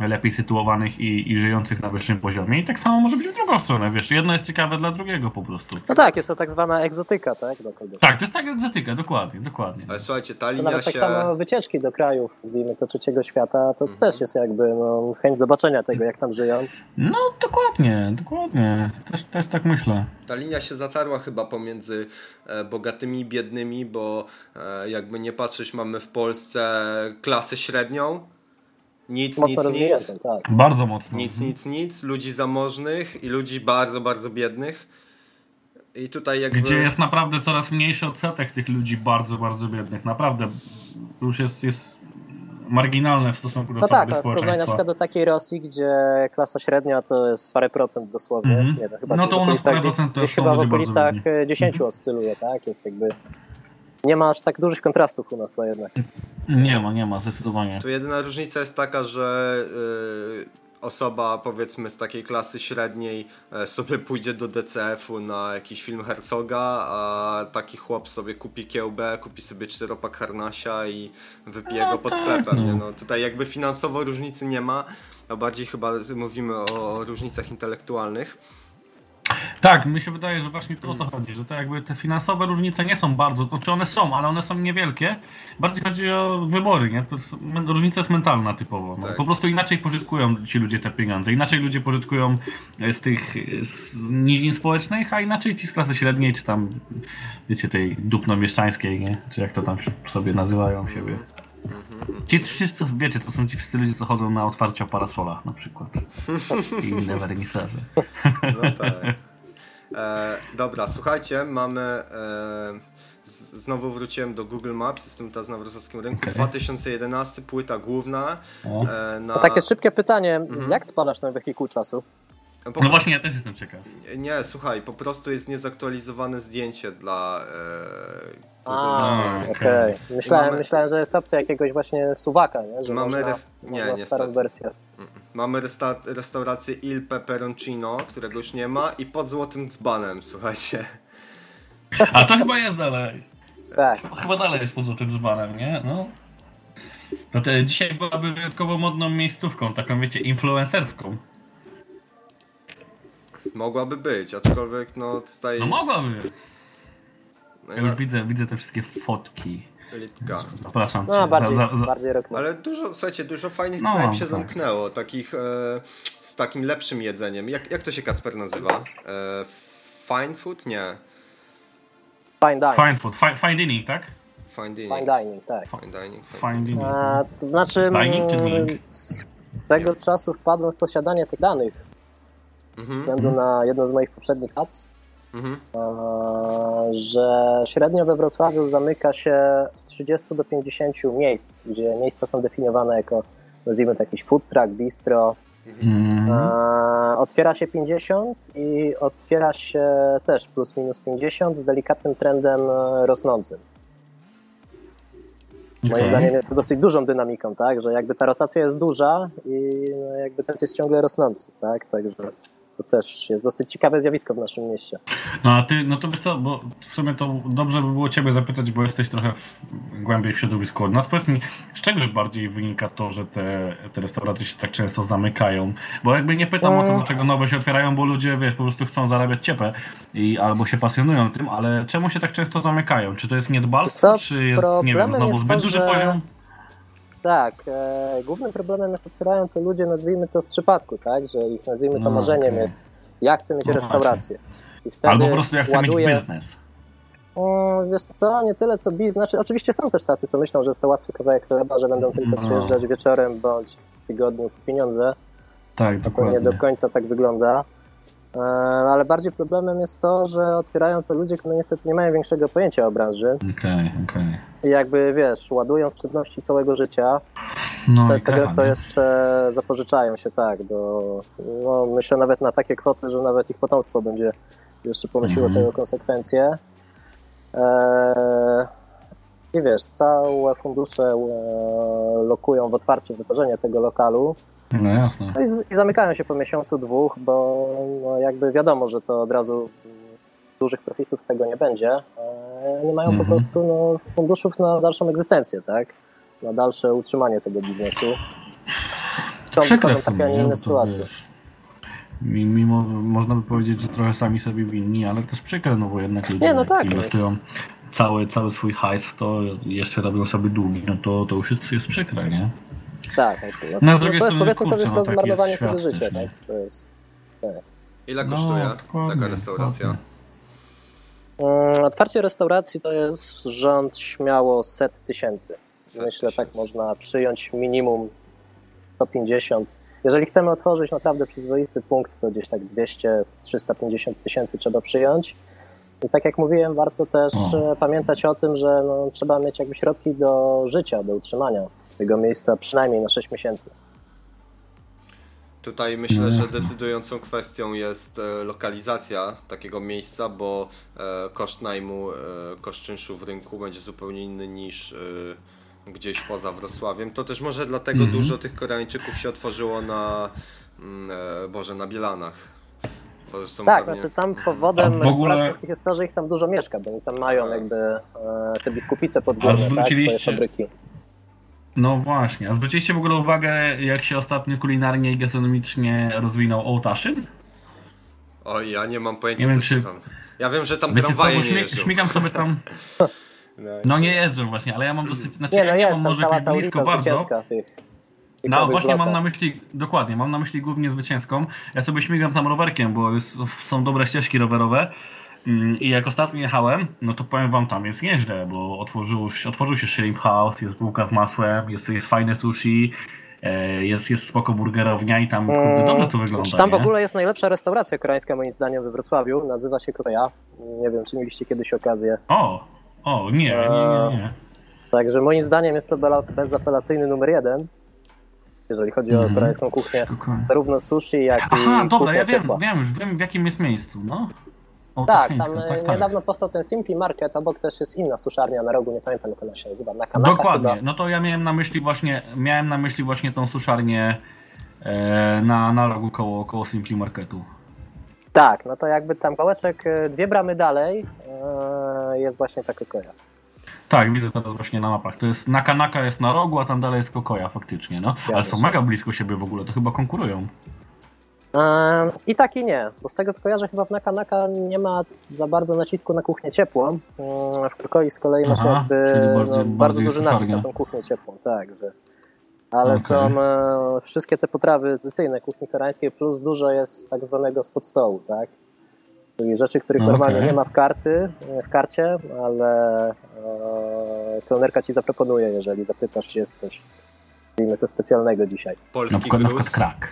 lepiej sytuowanych i, i żyjących na wyższym poziomie. I tak samo może być w drugą stronę, wiesz, jedno jest ciekawe dla drugiego po prostu. No tak, jest to tak zwana egzotyka, tak? Do kogoś. Tak, to jest tak egzotyka, dokładnie, dokładnie. Ale słuchajcie, ta To linia nawet tak się... samo wycieczki do krajów, nazwijmy to trzeciego świata, to Mhm. też jest jakby no, chęć zobaczenia tego, jak tam żyją. No, dokładnie, dokładnie. Też, też tak myślę. Ta linia się zatarła chyba pomiędzy e, bogatymi i biednymi, bo e, jakby nie patrzeć, mamy w Polsce klasę średnią. Nic, Mocno nic, nic. tak. Bardzo mocno. Nic, nic, nic. Ludzi zamożnych i ludzi bardzo, bardzo biednych. I tutaj jakby... Gdzie jest naprawdę coraz mniejszy odsetek tych ludzi bardzo, bardzo biednych. Naprawdę już jest, jest marginalne w stosunku do No całego tak, a w porównaniu na społeczeństwa. przykład do takiej Rosji, gdzie klasa średnia to jest parę procent dosłownie. Mhm. Nie wiem, chyba No to u nas parę procent to są chyba w okolicach biedni. e, 10 oscyluje, tak? Jest jakby... Nie ma aż tak dużych kontrastów u nas to jednak. Nie ma, nie ma, zdecydowanie. Tu jedyna różnica jest taka, że y, osoba powiedzmy z takiej klasy średniej e, sobie pójdzie do DCF-u na jakiś film Herzoga, a taki chłop sobie kupi kiełbę, kupi sobie czteropak harnasia i wypije go pod sklepem. Nie? No, tutaj jakby finansowo różnicy nie ma, a bardziej chyba mówimy o różnicach intelektualnych. Tak, mi się wydaje, że właśnie o to chodzi, że to jakby te finansowe różnice nie są bardzo, to czy one są, ale one są niewielkie. Bardziej chodzi o wybory, nie? To jest, różnica jest mentalna typowo. No. Tak. Po prostu inaczej pożytkują ci ludzie te pieniądze. Inaczej ludzie pożytkują e, z tych e, z nizin społecznych, a inaczej ci z klasy średniej, czy tam, wiecie, tej dupno-mieszczańskiej, nie? Czy jak to tam sobie nazywają siebie. Ci wszyscy, wiecie, to są ci wszyscy ludzie, co chodzą na otwarcie o parasolach na przykład. I inne wernisaże. No tak. E, dobra, słuchajcie, mamy. E, z, znowu wróciłem do Google Maps, jestem teraz na wrocławskim rynku. Okej. 2011, płyta główna. E, na, takie szybkie pytanie, jak odpalasz ten wehikuł czasu? po, No właśnie, ja też jestem ciekaw. Nie, słuchaj, po prostu jest niezaktualizowane zdjęcie dla e, A, okej. okej. Myślałem, Mamy- myślałem, że jest opcja jakiegoś właśnie suwaka, nie? Że Mamy można, res- nie, można starą wersję. Mamy resta- restaurację Il Peperoncino, którego już nie ma, i pod złotym dzbanem, słuchajcie. A to chyba jest dalej. Tak. Chyba dalej jest pod złotym dzbanem, nie? No. To te, dzisiaj byłaby wyjątkowo modną miejscówką, taką wiecie, influencerską. Mogłaby być, aczkolwiek no tutaj. No mogłaby. No, Ja już widzę, widzę te wszystkie fotki. Lipka. Zapraszam cię. No, bardziej, za, za, za, bardziej rok Ale dużo, słuchajcie, dużo fajnych No, knajp się tak. zamknęło, takich e, z takim lepszym jedzeniem. Jak, jak to się Kacper nazywa? E, fine food? Nie. Fine dining. fine food, fine, fine dining, tak? Fine dining. Fine dining, tak. Fine dining. Fine dining. A, to znaczy, Dining mm, dining? z tego czasu wpadłem w posiadanie tych danych ze Mhm, względu na jedną z moich poprzednich ads, mhm. a, że średnio we Wrocławiu zamyka się od 30 do 50 miejsc, gdzie miejsca są definiowane jako, nazwijmy to jakiś food truck, bistro. Mm. A, otwiera się 50 i otwiera się też plus minus 50 z delikatnym trendem e, rosnącym. Moim Okej. zdaniem jest to dosyć dużą dynamiką, tak? Że jakby ta rotacja jest duża i no, jakby ten jest ciągle rosnący, tak? Także to też jest dosyć ciekawe zjawisko w naszym mieście. No a ty, no to wiesz co, bo w sumie to dobrze by było ciebie zapytać, bo jesteś trochę w, głębiej w środowisku od nas. Powiedz mi, z czego bardziej wynika to, że te, te restauracje się tak często zamykają? Bo jakby nie pytam o to, Mm. dlaczego nowe się otwierają, bo ludzie, wiesz, po prostu chcą zarabiać ciepę i albo się pasjonują tym, ale czemu się tak często zamykają? Czy to jest niedbalstwo, co, czy jest, nie wiem, znowu zbyt to, duży że- poziom? Tak, e, głównym problemem jest otwierają to ludzie, nazwijmy to z przypadku, tak? Że ich, nazwijmy to No, marzeniem okej. jest, ja chcę mieć No restaurację. I wtedy Albo po prostu ja chcę ładuje, mieć biznes. Wiesz co, nie tyle co biznes, znaczy oczywiście są też tacy, co myślą, że jest to łatwy kawałek chleba, że będą tylko No. przyjeżdżać wieczorem bądź w tygodniu po pieniądze. Tak, To nie dokładnie. do końca tak wygląda. E, Ale bardziej problemem jest to, że otwierają to ludzie, którzy niestety nie mają większego pojęcia o branży Okej, okej. i jakby, wiesz, ładują w czynności całego życia. No Często gęsto jeszcze zapożyczają się, tak, do, no, myślę nawet na takie kwoty, że nawet ich potomstwo będzie jeszcze ponosiło Mhm. tego konsekwencje. Eee, I wiesz, całe fundusze e, lokują w otwarcie wydarzenie tego lokalu No jasne. no i, z, i zamykają się po miesiącu, dwóch, bo no, jakby wiadomo, że to od razu dużych profitów z tego nie będzie. E, nie mają Mhm. po prostu no, funduszów na dalszą egzystencję, tak? Na dalsze utrzymanie tego biznesu. To sumie, takie, a nie inne to, sytuacje. Mimo, można by powiedzieć, że trochę sami sobie winni, ale też przykre, no bo jednak ludzie Nie, no tak, no. inwestują cały, cały swój hajs w to, jeszcze robią sobie długi, no to, to już jest, jest przykre, nie? Tak, no, No, no, drugiej to jest powiedzmy sobie no, zmarnowanie jest sobie życia, tak? To jest... Ile No, kosztuje dokładnie, taka restauracja? Mm, Otwarcie restauracji to jest rząd śmiało set tysięcy. Set Myślę, tak tysięcy. można przyjąć minimum 150. Jeżeli chcemy otworzyć naprawdę przyzwoity punkt, to gdzieś tak 200-350 tysięcy trzeba przyjąć. I tak jak mówiłem, warto też O. e, pamiętać o tym, że no, trzeba mieć jakby środki do życia, do utrzymania tego miejsca przynajmniej na 6 miesięcy. Tutaj myślę, że decydującą kwestią jest e, lokalizacja takiego miejsca, bo e, koszt najmu, e, koszt czynszu w rynku będzie zupełnie inny niż gdzieś poza Wrocławiem. To też może dlatego Mhm. dużo tych Koreańczyków się otworzyło na, mm, Boże, na Bielanach. Bo są Tak, pewnie- znaczy tam powodem A w ogóle- restauracji jest to, że ich tam dużo mieszka, bo oni tam mają jakby te biskupice podgórne, tak, swoje fabryki. No właśnie, a zwróciliście w ogóle uwagę, jak się ostatnio kulinarnie i gastronomicznie rozwinął Ołtaszyn? Oj, ja nie mam pojęcia, Nie wiem, co się czy- tam... Ja wiem, że tam Wiecie co, tramwaje bo nie jeżdżą. śmigam sobie tam... No, No nie jeżdżą właśnie, ale ja mam dosyć... Znaczy, Nie, no ja jest mam tam może cała ta ulica bardzo. zwycięska tych. tych No właśnie mam na myśli, dokładnie, mam na myśli głównie zwycięską. Ja sobie śmigam tam rowerkiem, bo jest, są dobre ścieżki rowerowe. Mm, I jak ostatnio jechałem, no to powiem wam, tam jest nieźle, bo otworzył, się- otworzył się Shrimp House, jest bułka z masłem, jest, jest fajne sushi, e, jest, jest spoko burgerownia i tam, kurde, dobrze to wygląda, Czy tam w nie? ogóle jest najlepsza restauracja koreańska moim zdaniem we Wrocławiu? Nazywa się Korea. Nie wiem, czy mieliście kiedyś okazję. O, o, nie, nie, nie, nie. Także moim zdaniem jest to bezapelacyjny numer jeden, jeżeli chodzi o Mhm. koreańską kuchnię. Zarówno sushi, jak i Aha, dobra, kuchnia ja wiem, ciepła. wiem, już wiem w jakim jest miejscu, no. Tak, tam e, tak, tak. niedawno powstał ten Simply Market, obok też jest inna suszarnia na rogu, nie pamiętam jak ona się nazywa. Na Dokładnie, chyba. no to ja miałem na myśli właśnie, miałem na myśli właśnie tą suszarnię e, na, na rogu koło, koło Simply Marketu. Tak, no to jakby tam kawałeczek, e, dwie bramy dalej e, jest właśnie ta Korea. Tak, widzę teraz właśnie na mapach. To jest Nakanaka jest na rogu, a tam dalej jest Kokoja faktycznie, no. Ale są mega blisko siebie w ogóle, to chyba konkurują. I tak i nie, bo z tego co kojarzę chyba w Naka Naka nie ma za bardzo nacisku na kuchnię ciepłą. Mm, W Kokoi z kolei masz jakby bardziej- no, bardzo duży nacisk na tą kuchnię ciepłą, tak, że ale Okej. są e, wszystkie te potrawy tradycyjne kuchni koreańskiej, plus dużo jest tak zwanego spod stołu, tak? Czyli rzeczy, których Okej. normalnie nie ma w karty, w karcie, ale e, kelnerka ci zaproponuje, jeżeli zapytasz, czy jest coś. Robimy to specjalnego dzisiaj. Na Polski gruz. krak.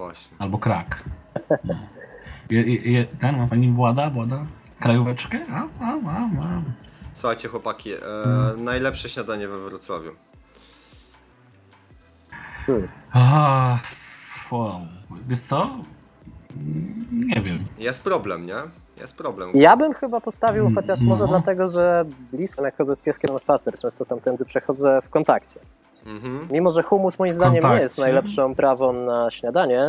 Właśnie. Albo krak. Je, je, ten ma pani włada, włada? Krajóweczkę? A, a, a, a. Słuchajcie chłopaki, e, Hmm. najlepsze śniadanie we Wrocławiu. Hmm. A, wow. Wiesz co? Nie wiem. Jest problem, nie? Jest problem. Ja bym chyba postawił, Mm, chociaż może no. dlatego, że blisko jak chodzę z pieskiem na spacer, często tamtędy przechodzę w kontakcie. Mhm. Mimo, że humus moim zdaniem nie jest najlepszą trawą na śniadanie,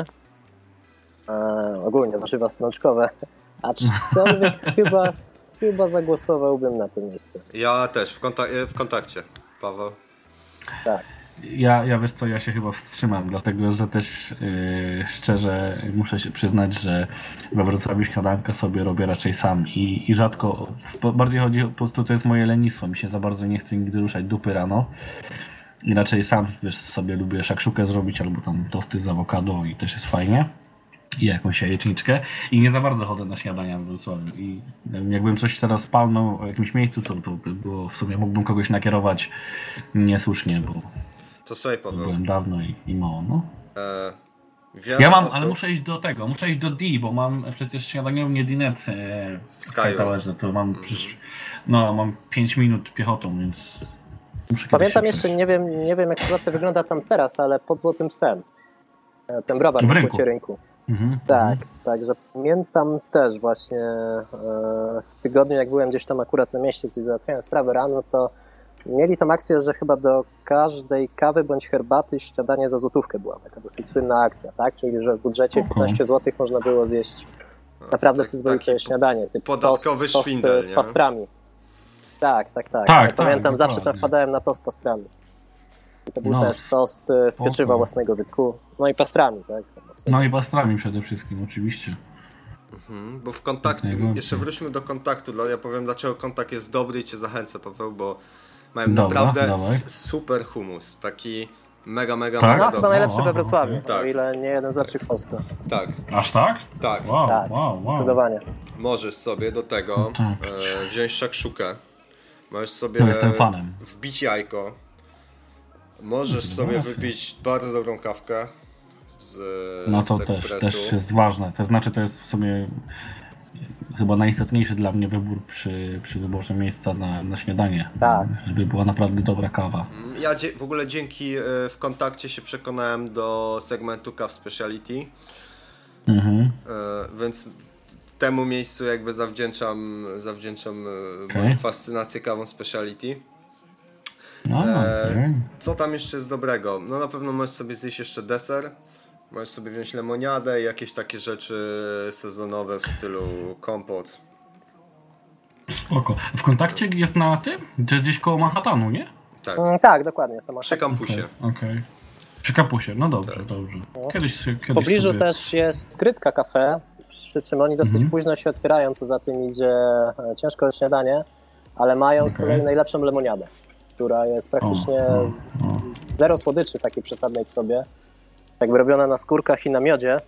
e, ogólnie warzywa strączkowe, aczkolwiek chyba, chyba zagłosowałbym na to miejsce. Ja też, w, kontak- e, w kontakcie. Paweł. Tak. Ja, ja wiesz co, ja się chyba wstrzymam, dlatego że też yy, szczerze muszę się przyznać, że we Wrocławiu śniadanka sobie robię raczej sam i, i rzadko, bo bardziej chodzi, po prostu to jest moje lenistwo, mi się za bardzo nie chce nigdy ruszać dupy rano i raczej sam wiesz, sobie lubię szakszukę zrobić albo tam tosty z awokado i też jest fajnie i jakąś jajeczniczkę i nie za bardzo chodzę na śniadania w Wrocławiu i jakbym coś teraz palnął w jakimś miejscu, to, by było w sumie mógłbym kogoś nakierować niesłusznie, bo To słuchaj Paweł. byłem dawno i, i mało, no. E, Ja mam, osób... ale muszę iść do tego, muszę iść do D, bo mam przecież śniadaniownię Dinet e, W. Towerze, to mam przecież, no mam 5 minut piechotą, więc muszę Pamiętam jeszcze, nie wiem, nie wiem jak sytuacja wygląda tam teraz, ale pod Złotym Psem, e, ten browar W na rynku. płycie rynku. Mhm, Tak, także pamiętam też właśnie e, w tygodniu, jak byłem gdzieś tam akurat na mieście, coś załatwiałem sprawę rano, to mieli tam akcję, że chyba do każdej kawy bądź herbaty śniadanie za złotówkę była. Taka dosyć słynna akcja, tak? Czyli, że w budżecie Mhm. 15 zł można było zjeść naprawdę tak- przyzwoite śniadanie. Typu podatkowy tost, z nie? pastrami. Tak, tak, tak. Tak, Ja Pamiętam, tak, zawsze tam wpadałem na tost z pastrami. I to był No, też tost e, z pieczywa własnego wytku. No i pastrami, tak? No i pastrami przede wszystkim, oczywiście. Mhm, bo w kontakcie, jeszcze wróćmy do kontaktu, ja powiem dlaczego kontakt jest dobry i cię zachęcę Paweł, bo mają Dobra, naprawdę dawaj. super humus, taki mega, mega, Tak? mega No, chyba najlepszy Wow, we Wrocławiu, okej. Tak. o ile nie jeden z lepszych w Polsce. Tak, Aż tak? tak. Wow, Tak, wow, wow. zdecydowanie. Możesz sobie do tego tak. e, wziąć szakszukę, możesz sobie To jestem fanem. wbić jajko, możesz No, sobie okej. wypić bardzo dobrą kawkę z, No to z też, też jest ważne. To znaczy, to jest w sumie chyba najistotniejszy dla mnie wybór przy, przy wyborze miejsca na, na śniadanie. Tak. Żeby była naprawdę dobra kawa. Ja w ogóle dzięki e, w kontakcie się przekonałem do segmentu Cav Speciality, Mhm. e, więc temu miejscu jakby zawdzięczam, zawdzięczam e, Okej. moją fascynację kawą Speciality. No, E, okej. Co tam jeszcze jest dobrego? No na pewno możesz sobie zjeść jeszcze deser. Możesz sobie wziąć lemoniadę i jakieś takie rzeczy sezonowe w stylu kompot. Spoko. W kontakcie jest na tym? Gdzie- Gdzieś koło Manhattanu, nie? Tak, Mm, tak, dokładnie, jest tam przy kampusie. Okej. Przy kampusie, no dobrze, dobrze. Kiedyś, się- kiedyś W pobliżu sobie... też jest skrytka kafe, przy czym oni dosyć Mhm. późno się otwierają, co za tym idzie e, ciężko śniadanie, ale mają z Okej. kolei najlepszą lemoniadę, która jest praktycznie O, o, z, o. z zero słodyczy takiej przesadnej w sobie. Jakby robiona na skórkach i na miodzie.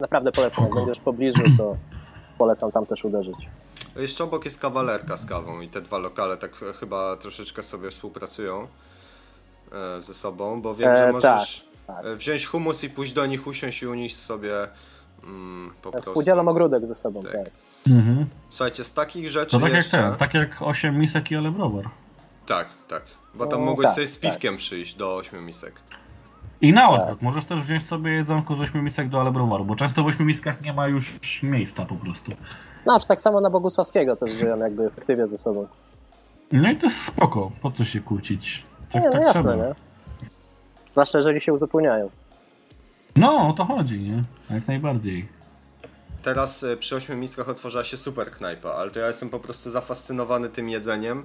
Naprawdę polecam, jak będziesz w pobliżu, to polecam tam też uderzyć. Jeszcze obok jest kawalerka z kawą i te dwa lokale tak e, chyba troszeczkę sobie współpracują e, ze sobą, bo wiem, E, że możesz tak. e, wziąć humus i pójść do nich, usiąść i unieść sobie mm, po prostu. Współdzielą ogródek ze sobą, Tak. tak. Mhm. Słuchajcie, z takich rzeczy To tak jak jeszcze... ten, tak jak 8 misek i ale browar. Tak, tak. Bo tam No, mogłeś tak, sobie z tak. piwkiem przyjść do ośmiu misek. I na Tak. odwrót, możesz też wziąć sobie jedzonko z 8 misek do ale browaru, bo często w 8 miskach nie ma już miejsca po prostu. No, czy tak samo na Bogusławskiego też żyją jakby efektywnie ze sobą. No i to jest spoko, po co się kłócić? Tak, Nie, no tak jasne, trzeba. nie? Zwłaszcza jeżeli się uzupełniają. No, o to chodzi, nie? Jak najbardziej. Teraz e, przy ośmiu miskach otworzyła się super knajpa, ale to ja jestem po prostu zafascynowany tym jedzeniem.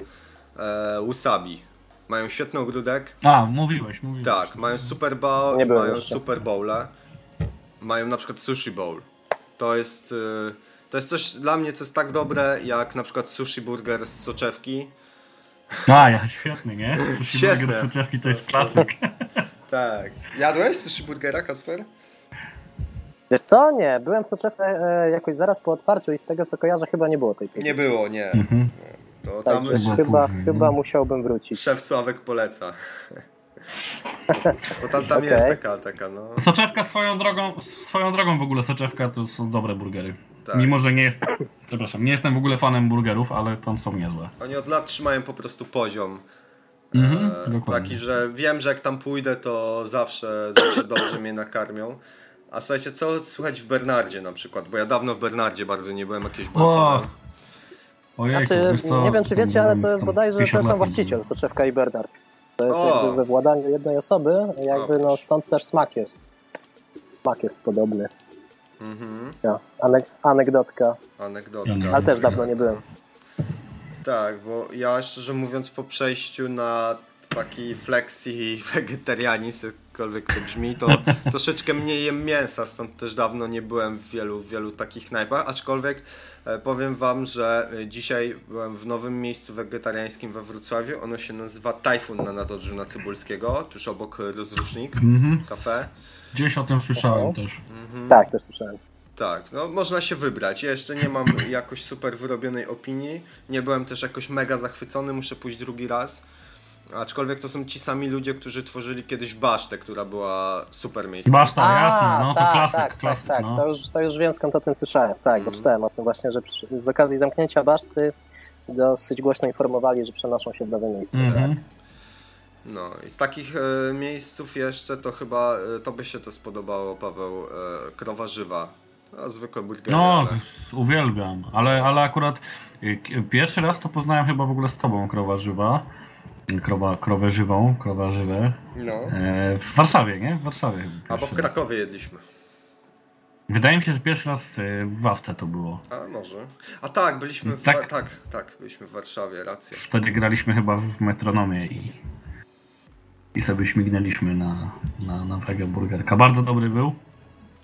E, wasabi. Mają świetny ogródek. A, mówiłeś, mówiłeś. Tak, mają super bowl, Nie mają jeszcze. super bowle. Mają na przykład sushi bowl. To jest, e, to jest coś dla mnie, co jest tak dobre, jak na przykład sushi burger z soczewki. A, ja, świetny, nie? Sushi Świetne. burger z soczewki to jest klasyk. Tak. Jadłeś sushi burgera, Kasper? Wiesz co? Nie, byłem w Soczewce e, jakoś zaraz po otwarciu i z tego co kojarzę chyba nie było tej pozycji. Nie było, nie. Mhm. To tam Także Było chyba, później, chyba musiałbym wrócić. szef Sławek poleca. Bo tam, tam Okej. jest taka, taka, no. Soczewka swoją drogą, swoją drogą w ogóle soczewka to są dobre burgery. Tak. Mimo, że nie jest, przepraszam, nie jestem w ogóle fanem burgerów, ale tam są niezłe. Oni od lat trzymają po prostu poziom. Mhm, e, taki, że wiem, że jak tam pójdę, to zawsze, zawsze dobrze mnie nakarmią. A słuchajcie, co słychać w Bernardzie na przykład? Bo ja dawno w Bernardzie bardzo nie byłem jakieś byłem O, fanem. Ojejku, Znaczy, nie wiem czy wiecie, ale to jest bodajże 50 ten sam właściciel, Soczewka i Bernard. To jest O. jakby we władaniu jednej osoby, jakby O, no stąd też smak jest. Smak jest podobny. Mhm. Ja, anek anegdotka, Anegdotka. Ale też dawno nie byłem. Tak, bo ja szczerze mówiąc po przejściu na taki flexi wegetarianizm, jakkolwiek to brzmi, to troszeczkę mniej jem mięsa, stąd też dawno nie byłem w wielu, wielu takich knajpach, aczkolwiek e, powiem wam, że e, dzisiaj byłem w nowym miejscu wegetariańskim we Wrocławiu, ono się nazywa Tajfun na Nadodrzu na Cybulskiego, tuż obok e, Rozrusznik, Mhm. kafe. Gdzieś o tym słyszałem Oho. też. Tak, też słyszałem. Tak, no można się wybrać. Ja jeszcze nie mam jakoś super wyrobionej opinii. Nie byłem też jakoś mega zachwycony, muszę pójść drugi raz. Aczkolwiek to są ci sami ludzie, którzy tworzyli kiedyś Basztę, która była super miejscem. Baszta, jasne, no to tak, klasyk, tak, klasyk, tak, tak. no. To, już, to już wiem skąd o tym słyszałem. Tak, bo czytałem o tym właśnie, że przy, z okazji zamknięcia baszty dosyć głośno informowali, że przenoszą się w nowe miejsce. Mhm. No i z takich e, miejsców jeszcze to chyba e, to by się to spodobało, Paweł, e, krowa żywa. No, zwykłe burgery, No, ale... uwielbiam, ale, ale akurat y, pierwszy raz to poznałem chyba w ogóle z tobą krowa żywa. Krowa, krowę żywą, krowa żywe. No. E, w Warszawie, nie? W Warszawie. Albo w pierwszy raz. Krakowie jedliśmy. Wydaje mi się, że pierwszy raz e, w Wawce to było. A może. A tak, byliśmy w, Tak. tak. tak, tak, byliśmy w Warszawie, racja. Wtedy graliśmy chyba w metronomie i, i sobie śmignęliśmy na, na, na burgerka. Bardzo dobry był.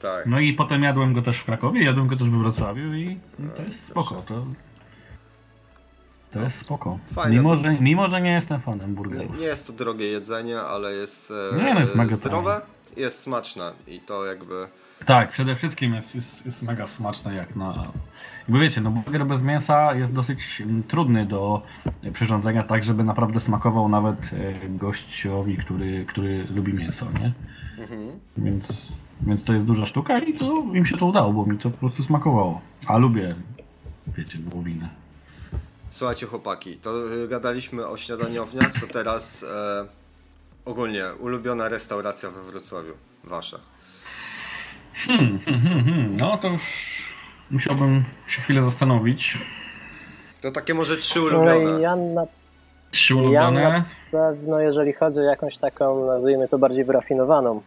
Tak. No i potem jadłem go też w Krakowie, jadłem go też we Wrocławiu i to jest spoko. To, to jest spoko. Fajne Mimo że, mimo, że nie jestem fanem Nie, burgerów. nie jest to drogie jedzenie, ale jest, e, Nie, no jest mega zdrowe, jest smaczne i to jakby... Tak, przede wszystkim jest, jest, jest mega smaczne jak na... Jakby wiecie, no burger bez mięsa jest dosyć mm, trudny do przyrządzenia tak, żeby naprawdę smakował nawet e, gościowi, który, który lubi mięso, nie? Mhm. Więc, więc to jest duża sztuka i to im się to udało, bo mi to po prostu smakowało. A lubię, wiecie, wołowinę. Słuchajcie chłopaki, to y, gadaliśmy o śniadaniowniach, to teraz e, ogólnie ulubiona restauracja we Wrocławiu, wasza. Hmm, hmm, hmm, hmm. No to już musiałbym się chwilę zastanowić. To takie może trzy No ulubione. i ja na Trzy Ja ulubione. pewno, jeżeli chodzi o jakąś taką, nazwijmy to bardziej wyrafinowaną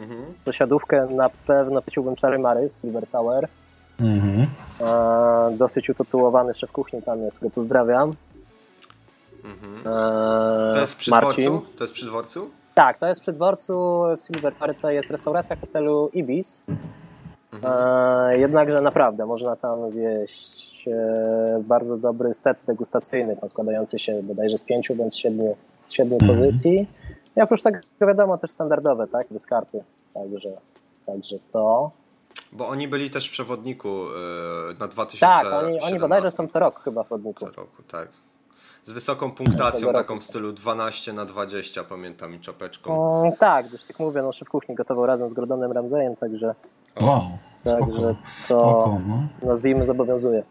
Mhm. posiadówkę, na pewno powiedziałbym Czary Mary w Silver Tower. Mhm. E, dosyć utytułowany szef kuchni tam jest, go pozdrawiam. Mhm. E, To jest przy Marcin. dworcu? To jest przy dworcu? Tak, to jest przy dworcu w Silver Tower, to jest restauracja hotelu Ibis. E, jednakże naprawdę można tam zjeść e, bardzo dobry set degustacyjny, tam składający się bodajże z pięciu bądź siedmiu, z siedmiu Mhm. pozycji. I oprócz tego wiadomo też standardowe, tak, wyskarpy. Także, także to. Bo oni byli też w przewodniku e, na 2017 Tak, oni, oni bodajże są co rok chyba w chodniku. roku, tak. Z wysoką punktacją, taką w stylu 12 na 20, pamiętam, i czapeczką. Mm, tak, już tak mówię, no szef kuchni gotował razem z Gordonem Ramseyem, także, Wow. także Spoko. to Spoko, no. nazwijmy zobowiązuje.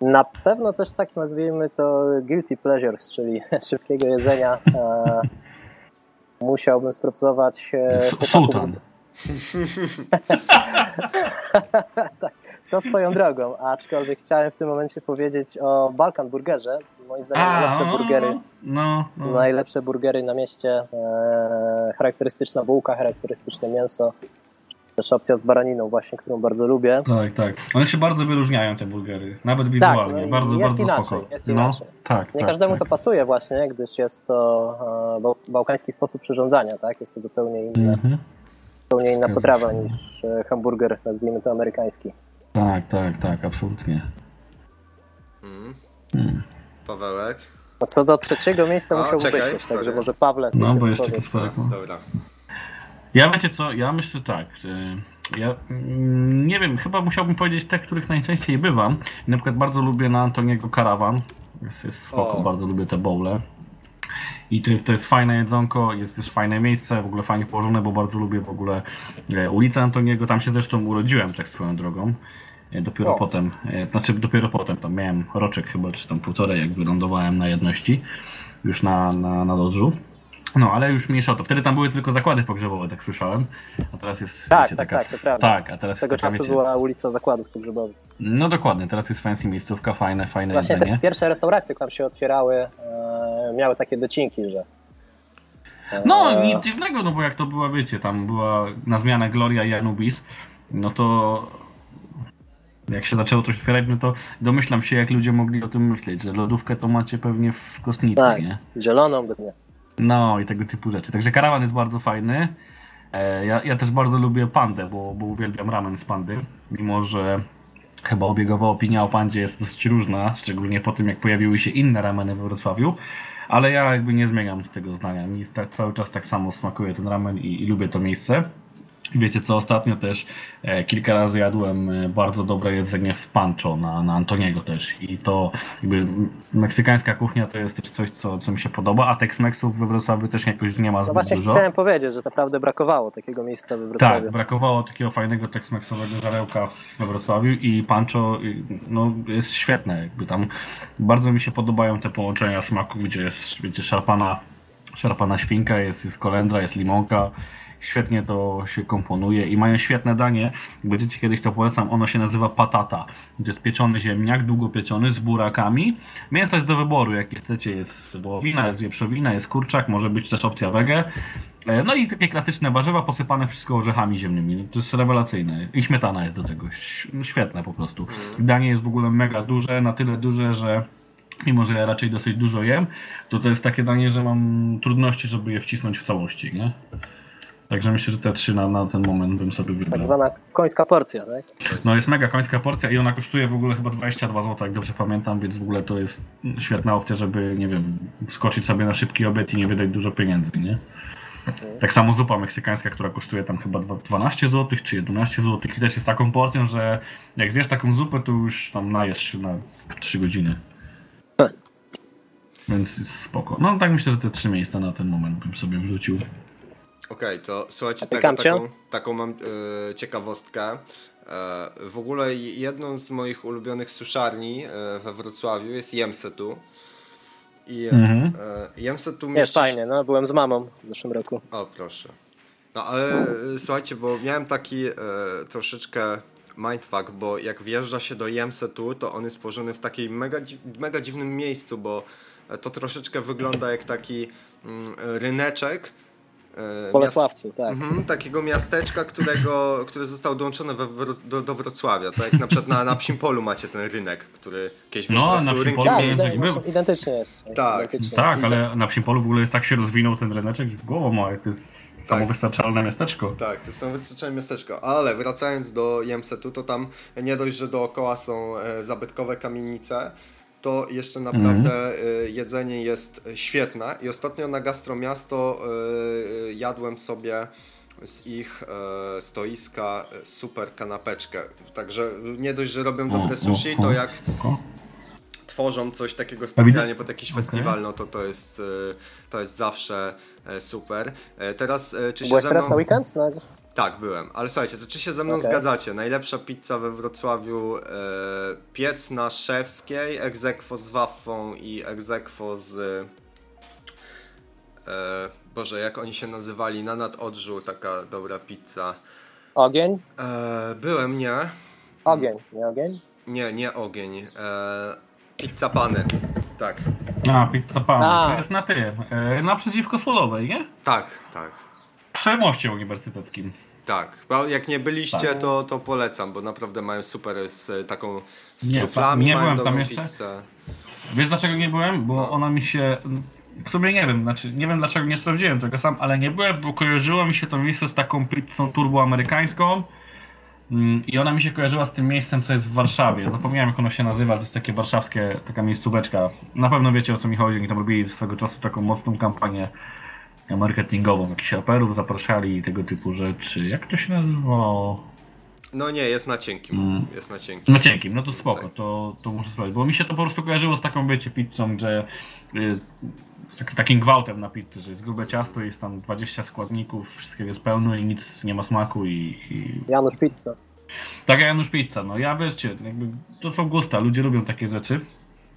Na pewno też tak nazwijmy to guilty pleasures, czyli szybkiego jedzenia. Musiałbym spropsować e, chłopaków z, Sultan. to swoją drogą, aczkolwiek chciałem w tym momencie powiedzieć o Balkan Burgerze. Moim zdaniem najlepsze no, burgery, No, no. najlepsze burgery na mieście, e, charakterystyczna bułka, charakterystyczne mięso, też opcja z baraniną właśnie, którą bardzo lubię. Tak, tak. One się bardzo wyróżniają, te burgery. Nawet wizualnie. no i bardzo, jest bardzo inaczej, spoko. jest no, inaczej. tak, Nie tak, każdemu tak. to pasuje właśnie, gdyż jest to e, bał- bałkański sposób przyrządzania, tak? Jest to zupełnie inna, Mhm. zupełnie inna potrawa niż e, hamburger, nazwijmy to amerykański. Tak, tak, tak, absolutnie. Mm. Mm. Pawełek? A co do trzeciego miejsca czekaj, myśleć, także może Pawle, No, bo jeszcze wypowiedz. Tak, no. dobra. Ja wiecie co, ja myślę tak, ja mm, nie wiem, chyba musiałbym powiedzieć te, których najczęściej bywam. Na przykład bardzo lubię na Antoniego Karawan. Jest, jest spoko, O. bardzo lubię te bowle. I to jest, to jest fajne jedzonko, jest też fajne miejsce, w ogóle fajnie położone, bo bardzo lubię w ogóle e, ulicę Antoniego. Tam się zresztą urodziłem tak swoją drogą. E, Dopiero O. potem, e, znaczy dopiero potem, tam miałem roczek chyba, czy tam półtorej, jak wylądowałem na jedności, już na, na, na lodżu. No, ale już mniejsza o to. Wtedy tam były tylko zakłady pogrzebowe, tak słyszałem. A teraz jest. Tak, wiecie, tak, taka... tak, to prawda. Tak, a teraz Swego taka, czasu wiecie... była ulica Zakładów Pogrzebowych. No dokładnie, teraz jest fancy miejscówka, fajne, fajne Właśnie jedzenie. te pierwsze restauracje, które tam się otwierały, e, miały takie docinki, że e, No, nic dziwnego, no bo jak to była, wiecie, tam była na zmianę Gloria i Anubis, no to jak się zaczęło coś otwierać, no to domyślam się, jak ludzie mogli o tym myśleć, że lodówkę to macie pewnie w kostnicy, Tak. nie? zieloną by nie. No i tego typu rzeczy. Także karawan jest bardzo fajny. E, Ja, ja też bardzo lubię pandę, bo, bo uwielbiam ramen z pandy. Mimo, że chyba obiegowa opinia o pandzie jest dosyć różna, szczególnie po tym, jak pojawiły się inne rameny we Wrocławiu. Ale ja jakby nie zmieniam tego zdania. Mi cały czas tak samo smakuje ten ramen i, i lubię to miejsce. Wiecie co, ostatnio też e, kilka razy jadłem e, bardzo dobre jedzenie w Pancho na, na Antoniego też i to jakby meksykańska kuchnia to jest też coś, co, co mi się podoba, a Tex-Mexów we Wrocławiu też jakoś nie ma No zbyt właśnie dużo. chciałem powiedzieć, że naprawdę brakowało takiego miejsca we Wrocławiu. Tak, brakowało takiego fajnego teksmeksowego żarełka we Wrocławiu i Pancho no, jest świetne. Jakby tam bardzo mi się podobają te połączenia smaku, gdzie jest wiecie, szarpana, szarpana świnka, jest, jest kolendra, jest limonka. Świetnie to się komponuje i mają świetne danie. Będziecie kiedyś to polecam, ono się nazywa patata. To jest pieczony ziemniak, długo pieczony z burakami. Mięso jest do wyboru, jakie chcecie. Jest wołowina, jest wieprzowina, jest kurczak, może być też opcja wege. E, No i takie klasyczne warzywa posypane wszystko orzechami ziemnymi. To jest rewelacyjne. I śmietana jest do tego. Świetne po prostu. Danie jest w ogóle mega duże, na tyle duże, że mimo, że ja raczej dosyć dużo jem, to to jest takie danie, że mam trudności, żeby je wcisnąć w całości, nie? Także myślę, że te trzy na, na ten moment bym sobie wybrał. Tak zwana końska porcja, tak? No jest mega końska porcja i ona kosztuje w ogóle chyba 22 zł, jak dobrze pamiętam, więc w ogóle to jest świetna opcja, żeby, nie wiem, skoczyć sobie na szybki obiad i nie wydać dużo pieniędzy, nie? Tak samo zupa meksykańska, która kosztuje tam chyba dwa- 12 zł czy 11 zł i też jest taką porcją, że jak zjesz taką zupę, to już tam najesz się na 3 godziny. Więc jest spoko. No tak myślę, że te trzy miejsca na ten moment bym sobie wrzucił. Okej, to słuchajcie, taką, taką mam e, ciekawostkę. E, w ogóle jedną z moich ulubionych suszarni e, we Wrocławiu jest Jemsetu. I Mhm. Jemsetu Jest mieści się- fajnie, no byłem z mamą w zeszłym roku. O, proszę. No ale słuchajcie, bo miałem taki troszeczkę mindfuck, bo jak wjeżdża się do Jemsetu, to on jest położony w takiej mega, mega dziwnym miejscu, bo to troszeczkę wygląda jak taki mm, ryneczek e, Bolesławcu, tak. Mhm, takiego miasteczka, którego, które zostało dołączone we, do, do Wrocławia. Tak jak na przykład na, na Psim Polu macie ten rynek, który kiedyś był No, po na prostu rynkiem Tak, jest- miejskim. identycznie, identycznie jest. Tak, identycznie Tak, jest. ale na Psim Polu w ogóle jest tak się rozwinął ten ryneczek, że głową ma, jak to jest Tak. samowystarczalne miasteczko. Tak, to są wystarczające miasteczko. Ale wracając do Jemsetu, to tam nie dość, że dookoła są e, zabytkowe kamienice, to jeszcze naprawdę e, jedzenie jest świetne. I ostatnio na Gastromiasto e, jadłem sobie z ich e, stoiska super kanapeczkę. Także nie dość, że robią dobre sushi, to jak tworzą coś takiego specjalnie pod jakiś festiwal, no to to jest, to jest zawsze super. Teraz czy się Byłeś ze teraz mną... na weekend? No, Tak, byłem. Ale słuchajcie, to czy się ze mną Okej. zgadzacie? Najlepsza pizza we Wrocławiu, e, piec na Szewskiej, egzekwo z wafą i egzekwo z... E, Boże, jak oni się nazywali? Na nadodrzu taka dobra pizza. ogień? E, byłem, nie? Ogień, nie ogień? Nie, nie ogień. E, pizza pany. Tak, A, pizza pan. A. To jest na tym, e, naprzeciwko Słodowej, nie? tak, tak. Przy moście uniwersyteckim. Tak, jak nie byliście, Tak. to, to polecam, bo naprawdę mają super z e, taką z Nie, truflami, nie byłem tam jeszcze. pizzę. Wiesz dlaczego nie byłem? Bo No. ona mi się. W sumie nie wiem, znaczy nie wiem dlaczego nie sprawdziłem tego sam, ale nie byłem, bo kojarzyło mi się to miejsce z taką pizzą turboamerykańską. Mm, I ona mi się kojarzyła z tym miejscem, co jest w Warszawie. Zapomniałem jak ono się nazywa, to jest takie warszawskie, taka miejscóweczka. Na pewno wiecie o co mi chodzi, oni tam robili swego czasu taką mocną kampanię marketingową, jakichś raperów zapraszali i tego typu rzeczy. Jak to się nazywało? No nie, jest na cienkim. Mm. Jest na cienkim. No cienkim, no to spoko, Tak. to, to muszę sprawdzić, bo mi się to po prostu kojarzyło z taką, wiecie, pizzą, że y, z tak, takim gwałtem na pizzy, że jest grube ciasto, jest tam 20 składników, wszystkiego jest pełno i nic nie ma smaku i... i... Janusz Pizza. Tak Janusz Pizza, no ja wiecie, jakby to są gusta, ludzie lubią takie rzeczy,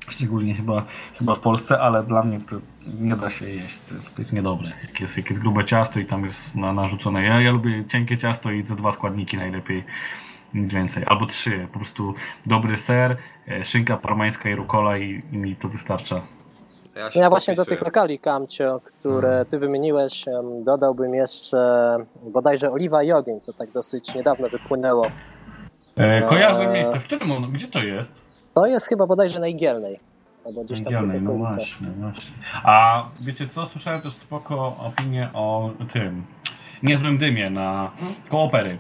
szczególnie chyba, chyba w Polsce, ale dla mnie to nie da się jeść, to jest, to jest niedobre, jak jest, jak jest grube ciasto i tam jest na, narzucone, ja, ja lubię cienkie ciasto i ze dwa składniki najlepiej, nic więcej, albo trzy, po prostu dobry ser, e, szynka parmańska i rukola i, i mi to wystarcza. Ja, ja właśnie do tych lokali, Kamcio, które ty wymieniłeś, dodałbym jeszcze bodajże oliwa i ogień, to tak dosyć niedawno wypłynęło. E, kojarzę Eee. miejsce, w którym ono, gdzie to jest? To jest chyba bodajże na Igielnej. Albo gdzieś tam tych no właśnie, właśnie. A wiecie co, słyszałem też spoko opinię o tym niezłym dymie na koło opery.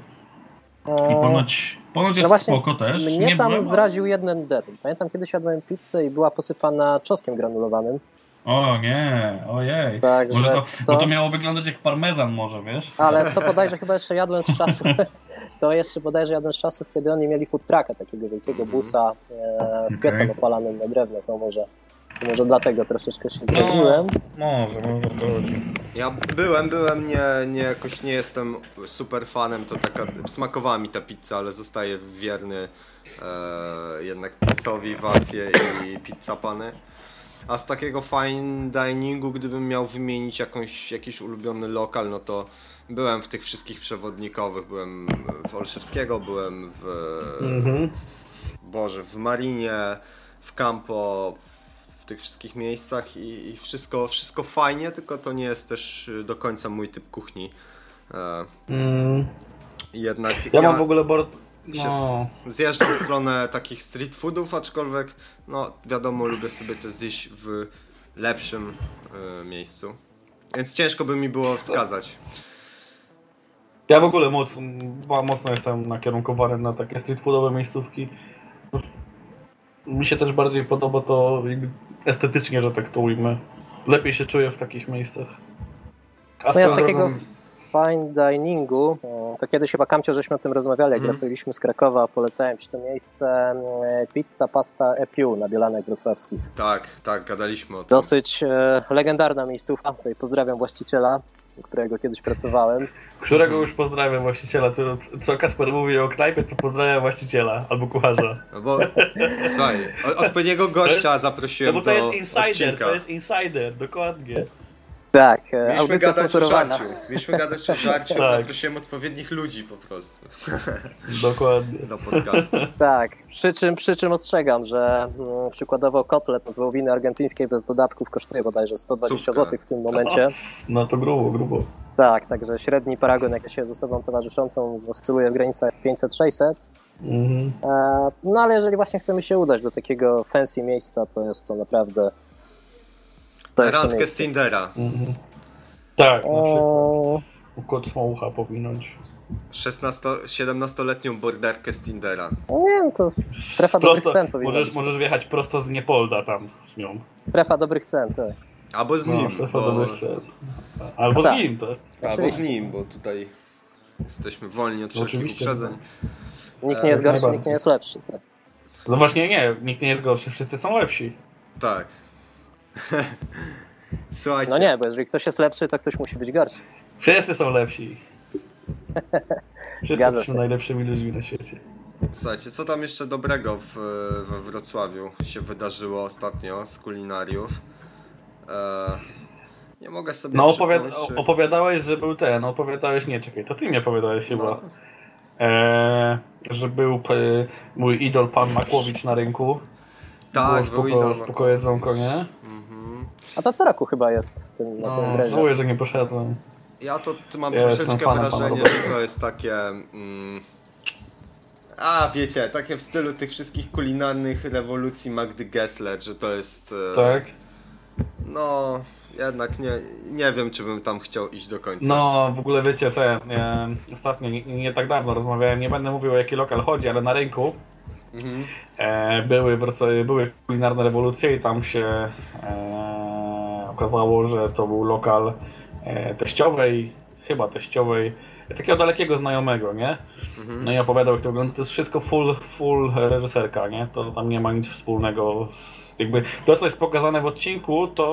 I Eee, ponoć, ponoć jest No właśnie, spoko też. Mnie nie tam byłem, zraził jeden detal. Pamiętam kiedyś jadłem pizzę i była posypana czosnkiem granulowanym. O nie, ojej. Także Może to, Bo to miało wyglądać jak parmezan może, wiesz? Ale to bodajże chyba jeszcze jadłem z czasów. To jeszcze bodajże jadłem z czasów, kiedy oni mieli food trucka, takiego wielkiego Mhm. busa e, z piecem Okej. opalanym na drewno. To może, to może dlatego troszeczkę się zraziłem. Może, może to chodzi. Ja byłem, byłem, nie, nie, jakoś nie jestem super fanem, to taka, smakowała mi ta pizza, ale zostaję wierny e, jednak pizzowi, wafie i pizza pany. A z takiego fine diningu, gdybym miał wymienić jakąś, jakiś ulubiony lokal, no to byłem w tych wszystkich przewodnikowych, byłem w Olszewskiego, byłem w, Boże, w Marinie, w Campo, w tych wszystkich miejscach i, i wszystko, wszystko fajnie, tylko to nie jest też y, do końca mój typ kuchni. E, jednak Ja mam w ogóle bardzo... się No. z- zjeżdżam w stronę takich street foodów, aczkolwiek no wiadomo, lubię sobie to zjeść w lepszym y, miejscu. Więc ciężko by mi było wskazać. Ja w ogóle mocno, ba- mocno jestem nakierunkowany na takie street foodowe miejscówki. Mi się też bardziej podoba to estetycznie, że tak to ujmę. Lepiej się czuję w takich miejscach. A No ja z takiego fine diningu, to kiedyś chyba Kamcio, żeśmy o tym rozmawiali, jak Mhm. wracaliśmy z Krakowa, polecałem Ci to miejsce e, Pizza Pasta Epiu na Bielanek Wrocławskich. Tak, tak, gadaliśmy o tym. Dosyć e, legendarna miejscówka, tutaj pozdrawiam właściciela, u którego kiedyś pracowałem. Którego już pozdrawiam właściciela. To, co Kasper mówi o knajpie, to pozdrawiam właściciela albo kucharza. No bo, słuchaj, odpowiedniego gościa No zaprosiłem bo to do jest insider, odcinka. to jest insider, dokładnie. Tak, e, Mieliśmy audycja gadać o sponsorowana. żarciu. Mieliśmy gadać o żarciu, Tak. zaprosiłem odpowiednich ludzi po prostu Dokładnie. do podcastu. Tak, przy czym, przy czym ostrzegam, że mm, przykładowo kotlet z wołowiny argentyńskiej bez dodatków kosztuje bodajże 120 Córka. zł w tym momencie. No to grubo, grubo. Tak, także średni paragon, jak się ze sobą towarzyszącą, oscyluje w granicach 500-600. Mhm. E, No ale jeżeli właśnie chcemy się udać do takiego fancy miejsca, to jest to naprawdę. To jest to Randkę z. Tindera. Mhm. Tak, na przykład. O, Kot smołcha powinąć. 16, 17-letnią borderkę z Tindera. no nie, no to strefa dobrych Prosto, cen powinna możesz, być. możesz wjechać prosto z Niepolda tam z nią. Strefa dobrych cen, tak. Albo z No, nim, strefa bo, dobrych cen. Albo Tak. z nim, to. albo z Oczywiście. nim, bo tutaj jesteśmy wolni od wszelkich Oczywiście, uprzedzeń. Nikt nie jest jak gorszy, nikt nie jest lepszy. Tak. No właśnie nie, nikt nie jest gorszy, wszyscy są lepsi. Tak. Słuchajcie, No nie, bo jeżeli ktoś jest lepszy, to ktoś musi być gorszy. Wszyscy są lepsi. Wszyscy Zgadza są się. najlepszymi ludźmi na świecie. słuchajcie, co tam jeszcze dobrego w, we Wrocławiu się wydarzyło ostatnio z kulinariów? E, nie mogę sobie No opowiada czy- opowiadałeś, że był ten, opowiadałeś, nie czekaj, to ty mi opowiadałeś chyba. No, Eee, że był e, mój idol pan Makłowicz na rynku. tak, Było był spoko, idol. spoko jedzonko, nie? A to co roku chyba jest tym, na tym No, żałuję, że nie poszedłem. Ja to mam Ja troszeczkę wrażenie, że to jest takie. Mm, a wiecie, takie w stylu tych wszystkich kulinarnych rewolucji Magdy Gessler, że to jest. e, Tak? No, jednak nie, nie wiem, czy bym tam chciał iść do końca. No, w ogóle wiecie, te, e, ostatnio, nie, nie tak dawno rozmawiałem, nie będę mówił o jaki lokal chodzi, ale na rynku Mhm. e, były, w były kulinarne rewolucje i tam się e, okazało, że to był lokal e, teściowej, chyba teściowej, takiego dalekiego znajomego, nie? Mhm. No i opowiadał jak to wygląda, to jest wszystko full, full reżyserka, nie? To tam nie ma nic wspólnego z, jakby to co jest pokazane w odcinku to,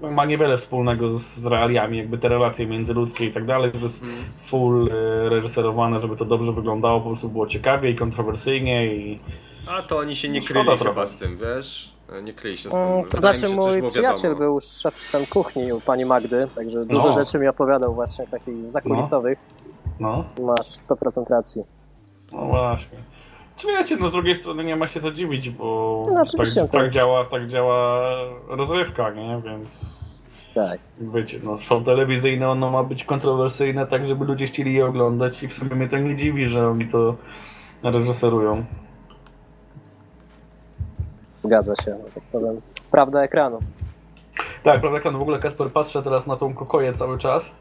to ma niewiele wspólnego z, z realiami, jakby te relacje międzyludzkie i tak dalej, to jest Mhm. full e, reżyserowane, żeby to dobrze wyglądało, po prostu było ciekawie i kontrowersyjnie i A to oni się nie No, kryli trochę. chyba z tym, wiesz? Nie kryli się z tym. Mm, Wydaje To znaczy się, mój przyjaciel był szefem kuchni u pani Magdy, także dużo No. rzeczy mi opowiadał właśnie takich zakulisowych. no, Masz 100% racji. no właśnie. Czy wiecie, no z drugiej strony nie ma się co dziwić, bo No, oczywiście, tak, to tak, jest- działa, tak działa rozrywka, nie? Więc Tak. Wiecie, no show telewizyjne ono ma być kontrowersyjne tak, żeby ludzie chcieli je oglądać i w sumie mnie to nie dziwi, że oni to reżyserują. Zgadza się, tak powiem. Prawda ekranu. Tak, prawda, no w ogóle Kasper patrzę teraz na tą kokoję cały czas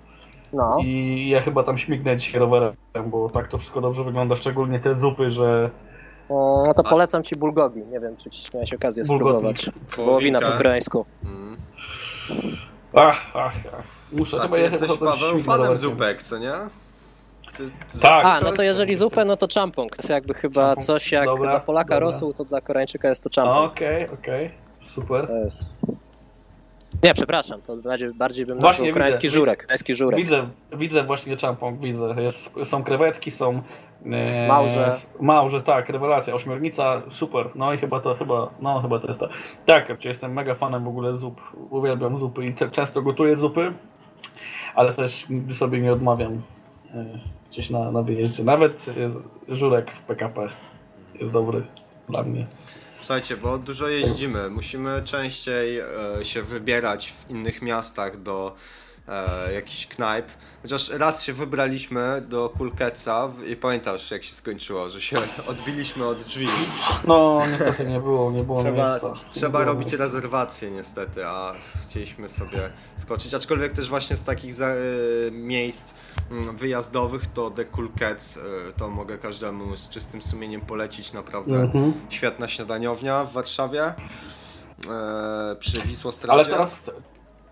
No, i ja chyba tam śmignę dzisiaj rowerem, bo tak to wszystko dobrze wygląda, szczególnie te zupy, że Mm, no to polecam ci bulgogi. Nie wiem, czy miałeś okazję Bulgogi. spróbować. Wołowina po koreańsku. Mm. ach, ach, ach. Muszę A chyba ty jesteś, Paweł, fanem rowerkiem. zupek, co nie? Tak. A, no to jeżeli zupę, no to champong. To jest jakby chyba Champong, coś jak dobra, dla Polaka dobra. rosół, to dla Koreańczyka jest to champong. Okej, okej, super. To jest... Nie, przepraszam, to bardziej, bardziej bym Właśnie nazwał koreański widzę, żurek. Koreański żurek. Widzę, widzę właśnie czampong, widzę. Jest, są krewetki, są e, Małże. Małże, tak, rewelacja. Ośmiornica, super. No i chyba to, chyba, no chyba to jest to. Tak, ja jestem mega fanem w ogóle zup. Uwielbiam zupy i te, często gotuję zupy, ale też sobie nie odmawiam e, gdzieś na, na wyjeździe. Nawet e, żurek w PKP jest dobry dla mnie. Słuchajcie, bo dużo jeździmy. Musimy częściej e, się wybierać w innych miastach do e, jakichś knajp. Chociaż raz się wybraliśmy do Kulkeca w- i pamiętasz jak się skończyło, że się odbiliśmy od drzwi. No niestety nie było, nie było Trzeba, miejsca. Trzeba było robić miejsca. rezerwacje niestety, a chcieliśmy sobie skoczyć. Aczkolwiek też właśnie z takich za, e, miejsc mm, wyjazdowych to The Cool Cats e, to mogę każdemu z czystym sumieniem polecić. Naprawdę Mhm. świetna śniadaniownia w Warszawie e, przy Ale Wisłostradzie. teraz,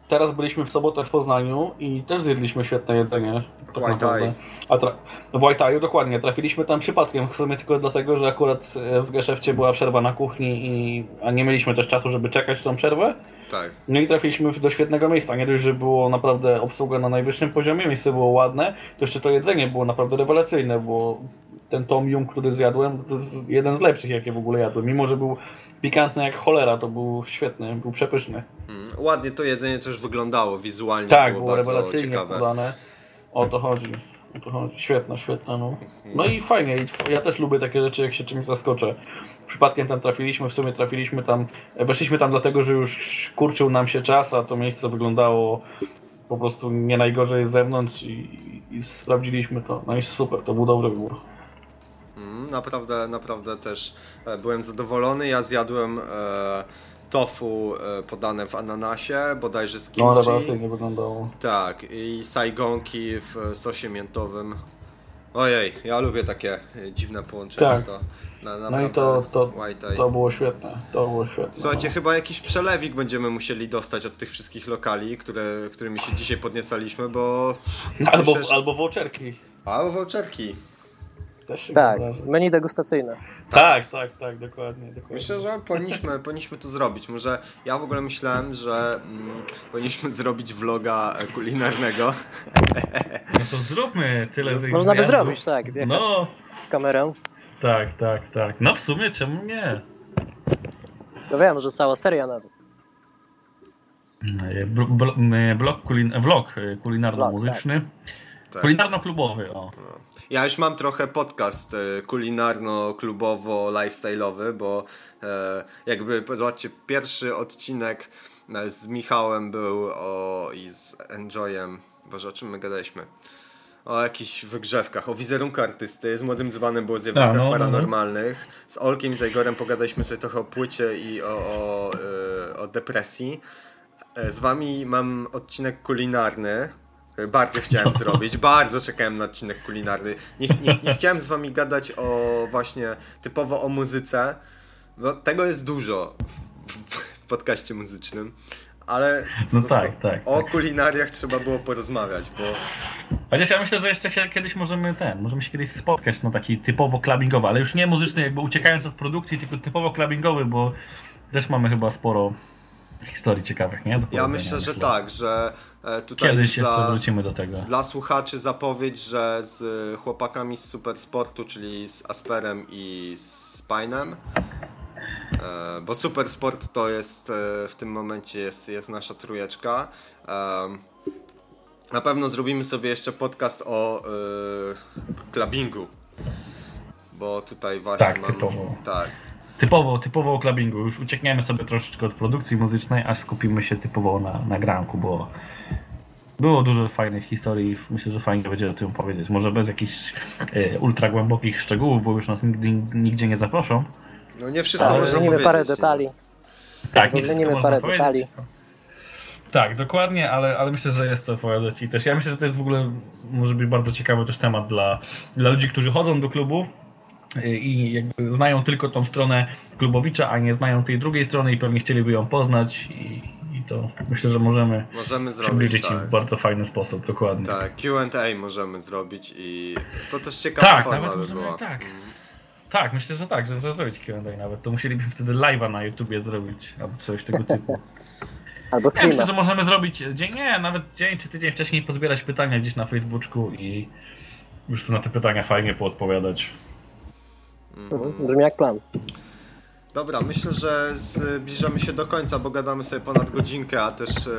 teraz byliśmy w sobotę w Poznaniu i też zjedliśmy świetne jedzenie. tak White naprawdę. Eye. W White dokładnie. Trafiliśmy tam przypadkiem, w sumie tylko dlatego, że akurat e, w geszefcie była przerwa na kuchni, i, a nie mieliśmy też czasu, żeby czekać tą przerwę. Tak. No i trafiliśmy do świetnego miejsca. Nie dość, że było naprawdę obsługa na najwyższym poziomie, miejsce było ładne, to jeszcze to jedzenie było naprawdę rewelacyjne, było ten tom yum, który zjadłem, jeden z lepszych, jakie w ogóle jadłem. Mimo, że był pikantny jak cholera, to był świetny, był przepyszny. Mm, ładnie to jedzenie też wyglądało, wizualnie Tak, było, było bardzo rewelacyjnie ciekawe. podane. O to chodzi. O to chodzi. Świetne, świetne. No. no i fajnie. Ja też lubię takie rzeczy, jak się czymś zaskoczę. Przypadkiem tam trafiliśmy, w sumie trafiliśmy tam, weszliśmy tam dlatego, że już kurczył nam się czas, a to miejsce wyglądało po prostu nie najgorzej z zewnątrz i, i sprawdziliśmy to. No i super, to był dobry wybór. Mm, naprawdę, naprawdę też e, byłem zadowolony. Ja zjadłem e, tofu e, podane w ananasie, bodajże z No kimchi. rewelacyjnie wyglądało. tak, i sajgonki w sosie miętowym. Ojej, ja lubię takie dziwne połączenia. Tak. To, na, No naprawdę i to, to, to było świetne. To było świetne. Słuchajcie, no. chyba jakiś przelewik będziemy musieli dostać od tych wszystkich lokali, które, którymi się dzisiaj podniecaliśmy, bo... Albo, myślę, że- albo voucherki. Albo voucherki. Też się Tak, menu degustacyjne. Tak, tak, tak, dokładnie. dokładnie. Myślę, że powinniśmy, powinniśmy to zrobić. Może ja w ogóle myślałem, że mm, powinniśmy zrobić vloga kulinarnego. No to zróbmy tyle tych Można by zrobić, tak, wjechać No, z kamerą. tak, tak, tak. No w sumie czemu nie? To wiem, że cała seria nawet. Bl- bl- Blog kulin vlog kulinarno-muzyczny. Tak. Kulinarno-klubowy, o. Ja już mam trochę podcast e, kulinarno-klubowo-lifestyle'owy, bo e, jakby, zobaczcie, pierwszy odcinek e, z Michałem był o, i z Enjoyem. Boże, o czym my gadaliśmy? O jakichś wygrzewkach, o wizerunku artysty, z młodym dzbanem było zjawiskach no, no, no. paranormalnych. Z Olkiem i z Igorem pogadaliśmy sobie trochę o płycie i o, o, e, o depresji. E, Z wami mam odcinek kulinarny. Bardzo chciałem zrobić, bardzo czekałem na odcinek kulinarny. Nie, nie, nie chciałem z wami gadać o właśnie typowo o muzyce, bo tego jest dużo w, w, w podcaście muzycznym, ale No tak, tak, o tak. kulinariach trzeba było porozmawiać, bo Chociaż ja myślę, że jeszcze się, kiedyś możemy ten, możemy się kiedyś spotkać, no taki typowo clubbingowy, ale już nie muzyczny, jakby uciekając od produkcji, tylko typowo clubbingowy, bo też mamy chyba sporo historii ciekawych, nie? Ja myślę, że tak, że e, tutaj Kiedyś dla... jeszcze wrócimy do tego. Dla słuchaczy zapowiedź, że z chłopakami z Supersportu, czyli z Asperem i z Pinem, e, bo Supersport to jest e, w tym momencie jest, jest nasza trójeczka. Na pewno zrobimy sobie jeszcze podcast o e, clubbingu, bo tutaj właśnie Tak, mam... typowo. Tak, Typowo, typowo o clubbingu. Już uciekniemy sobie troszeczkę od produkcji muzycznej, aż skupimy się typowo na, na granku, bo było dużo fajnych historii. Myślę, że fajnie będzie o tym powiedzieć. Może bez jakichś e, ultra głębokich szczegółów, bo już nas nigdy, nigdzie nie zaproszą. no nie wszystko Ale zmienimy parę detali. Tak, nie Zmienimy wszystko parę detali. Tak, dokładnie, ale, ale myślę, że jest co opowiadać i też ja myślę, że to jest w ogóle może być bardzo ciekawy też temat dla, dla ludzi, którzy chodzą do klubu i jakby znają tylko tą stronę klubowicza, a nie znają tej drugiej strony i pewnie chcieliby ją poznać i, i to myślę, że możemy Możemy zrobić przybliżyć im tak. w bardzo fajny sposób, dokładnie. Tak, Q&A możemy zrobić i to też ciekawa Tak, forma nawet by możemy, była. tak. Mm. Tak, myślę, że tak, że możemy zrobić Q&A nawet. To musielibyśmy wtedy live'a na YouTubie zrobić, albo coś tego typu. Albo Ja streama. myślę, że możemy zrobić dzień, nie, nawet dzień czy tydzień wcześniej pozbierać pytania gdzieś na Facebooku i już tu na te pytania fajnie poodpowiadać. Mhm, Brzmi jak plan. Dobra, myślę, że zbliżamy się do końca, bo gadamy sobie ponad godzinkę, a też e,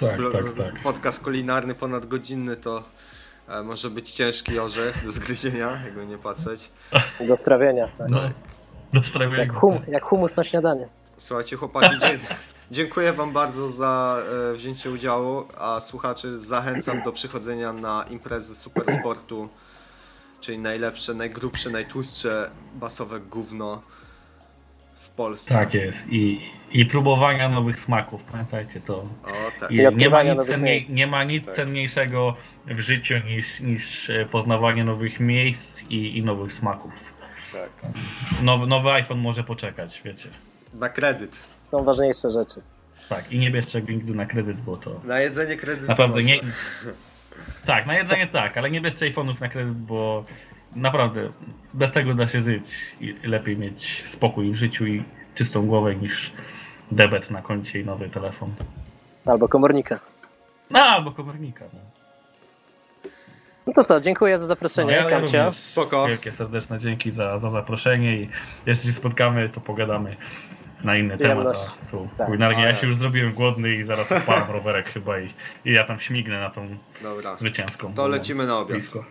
Tak, tak, tak. podcast kulinarny ponad godzinny to e, może być ciężki orzech do zgryzienia, jakby nie patrzeć. Do strawienia. Tak. No, do Jak, strawienia. hum, jak humus na śniadanie. Słuchajcie, chłopaki, dziękuję Wam bardzo za e, wzięcie udziału, a słuchaczy zachęcam do przychodzenia na imprezy Supersportu, czyli najlepsze, najgrubsze, najtłustsze basowe gówno w Polsce. Tak jest. I, I próbowania nowych smaków, pamiętajcie to. O, tak. I nie, ma nic, cenniej, nie ma nic Tak. cenniejszego w życiu niż, niż e, poznawanie nowych miejsc i, i nowych smaków. tak. Nowy, nowy iPhone może poczekać, wiecie. Na kredyt. Są ważniejsze rzeczy. Tak, i nie bierzcie nigdy na kredyt, bo to Na jedzenie kredytu. naprawdę można. nie... Tak, na jedzenie tak, ale nie bierzcie iPhone'ów na kredyt, bo naprawdę bez tego da się żyć i lepiej mieć spokój w życiu i czystą głowę niż debet na koncie i nowy telefon. Albo komornika. No, albo komornika. No. No to co, dziękuję za zaproszenie, No, ja Kamcia. Spoko. Wielkie serdeczne dzięki za, za zaproszenie i jeszcze się spotkamy, to pogadamy na inny temat. Tu, Tak. kulinarnie, ja się już zrobiłem głodny i zaraz odpalam rowerek chyba i, i ja tam śmignę na tą Dobra. zwycięską. To lecimy na obiad. Blisko.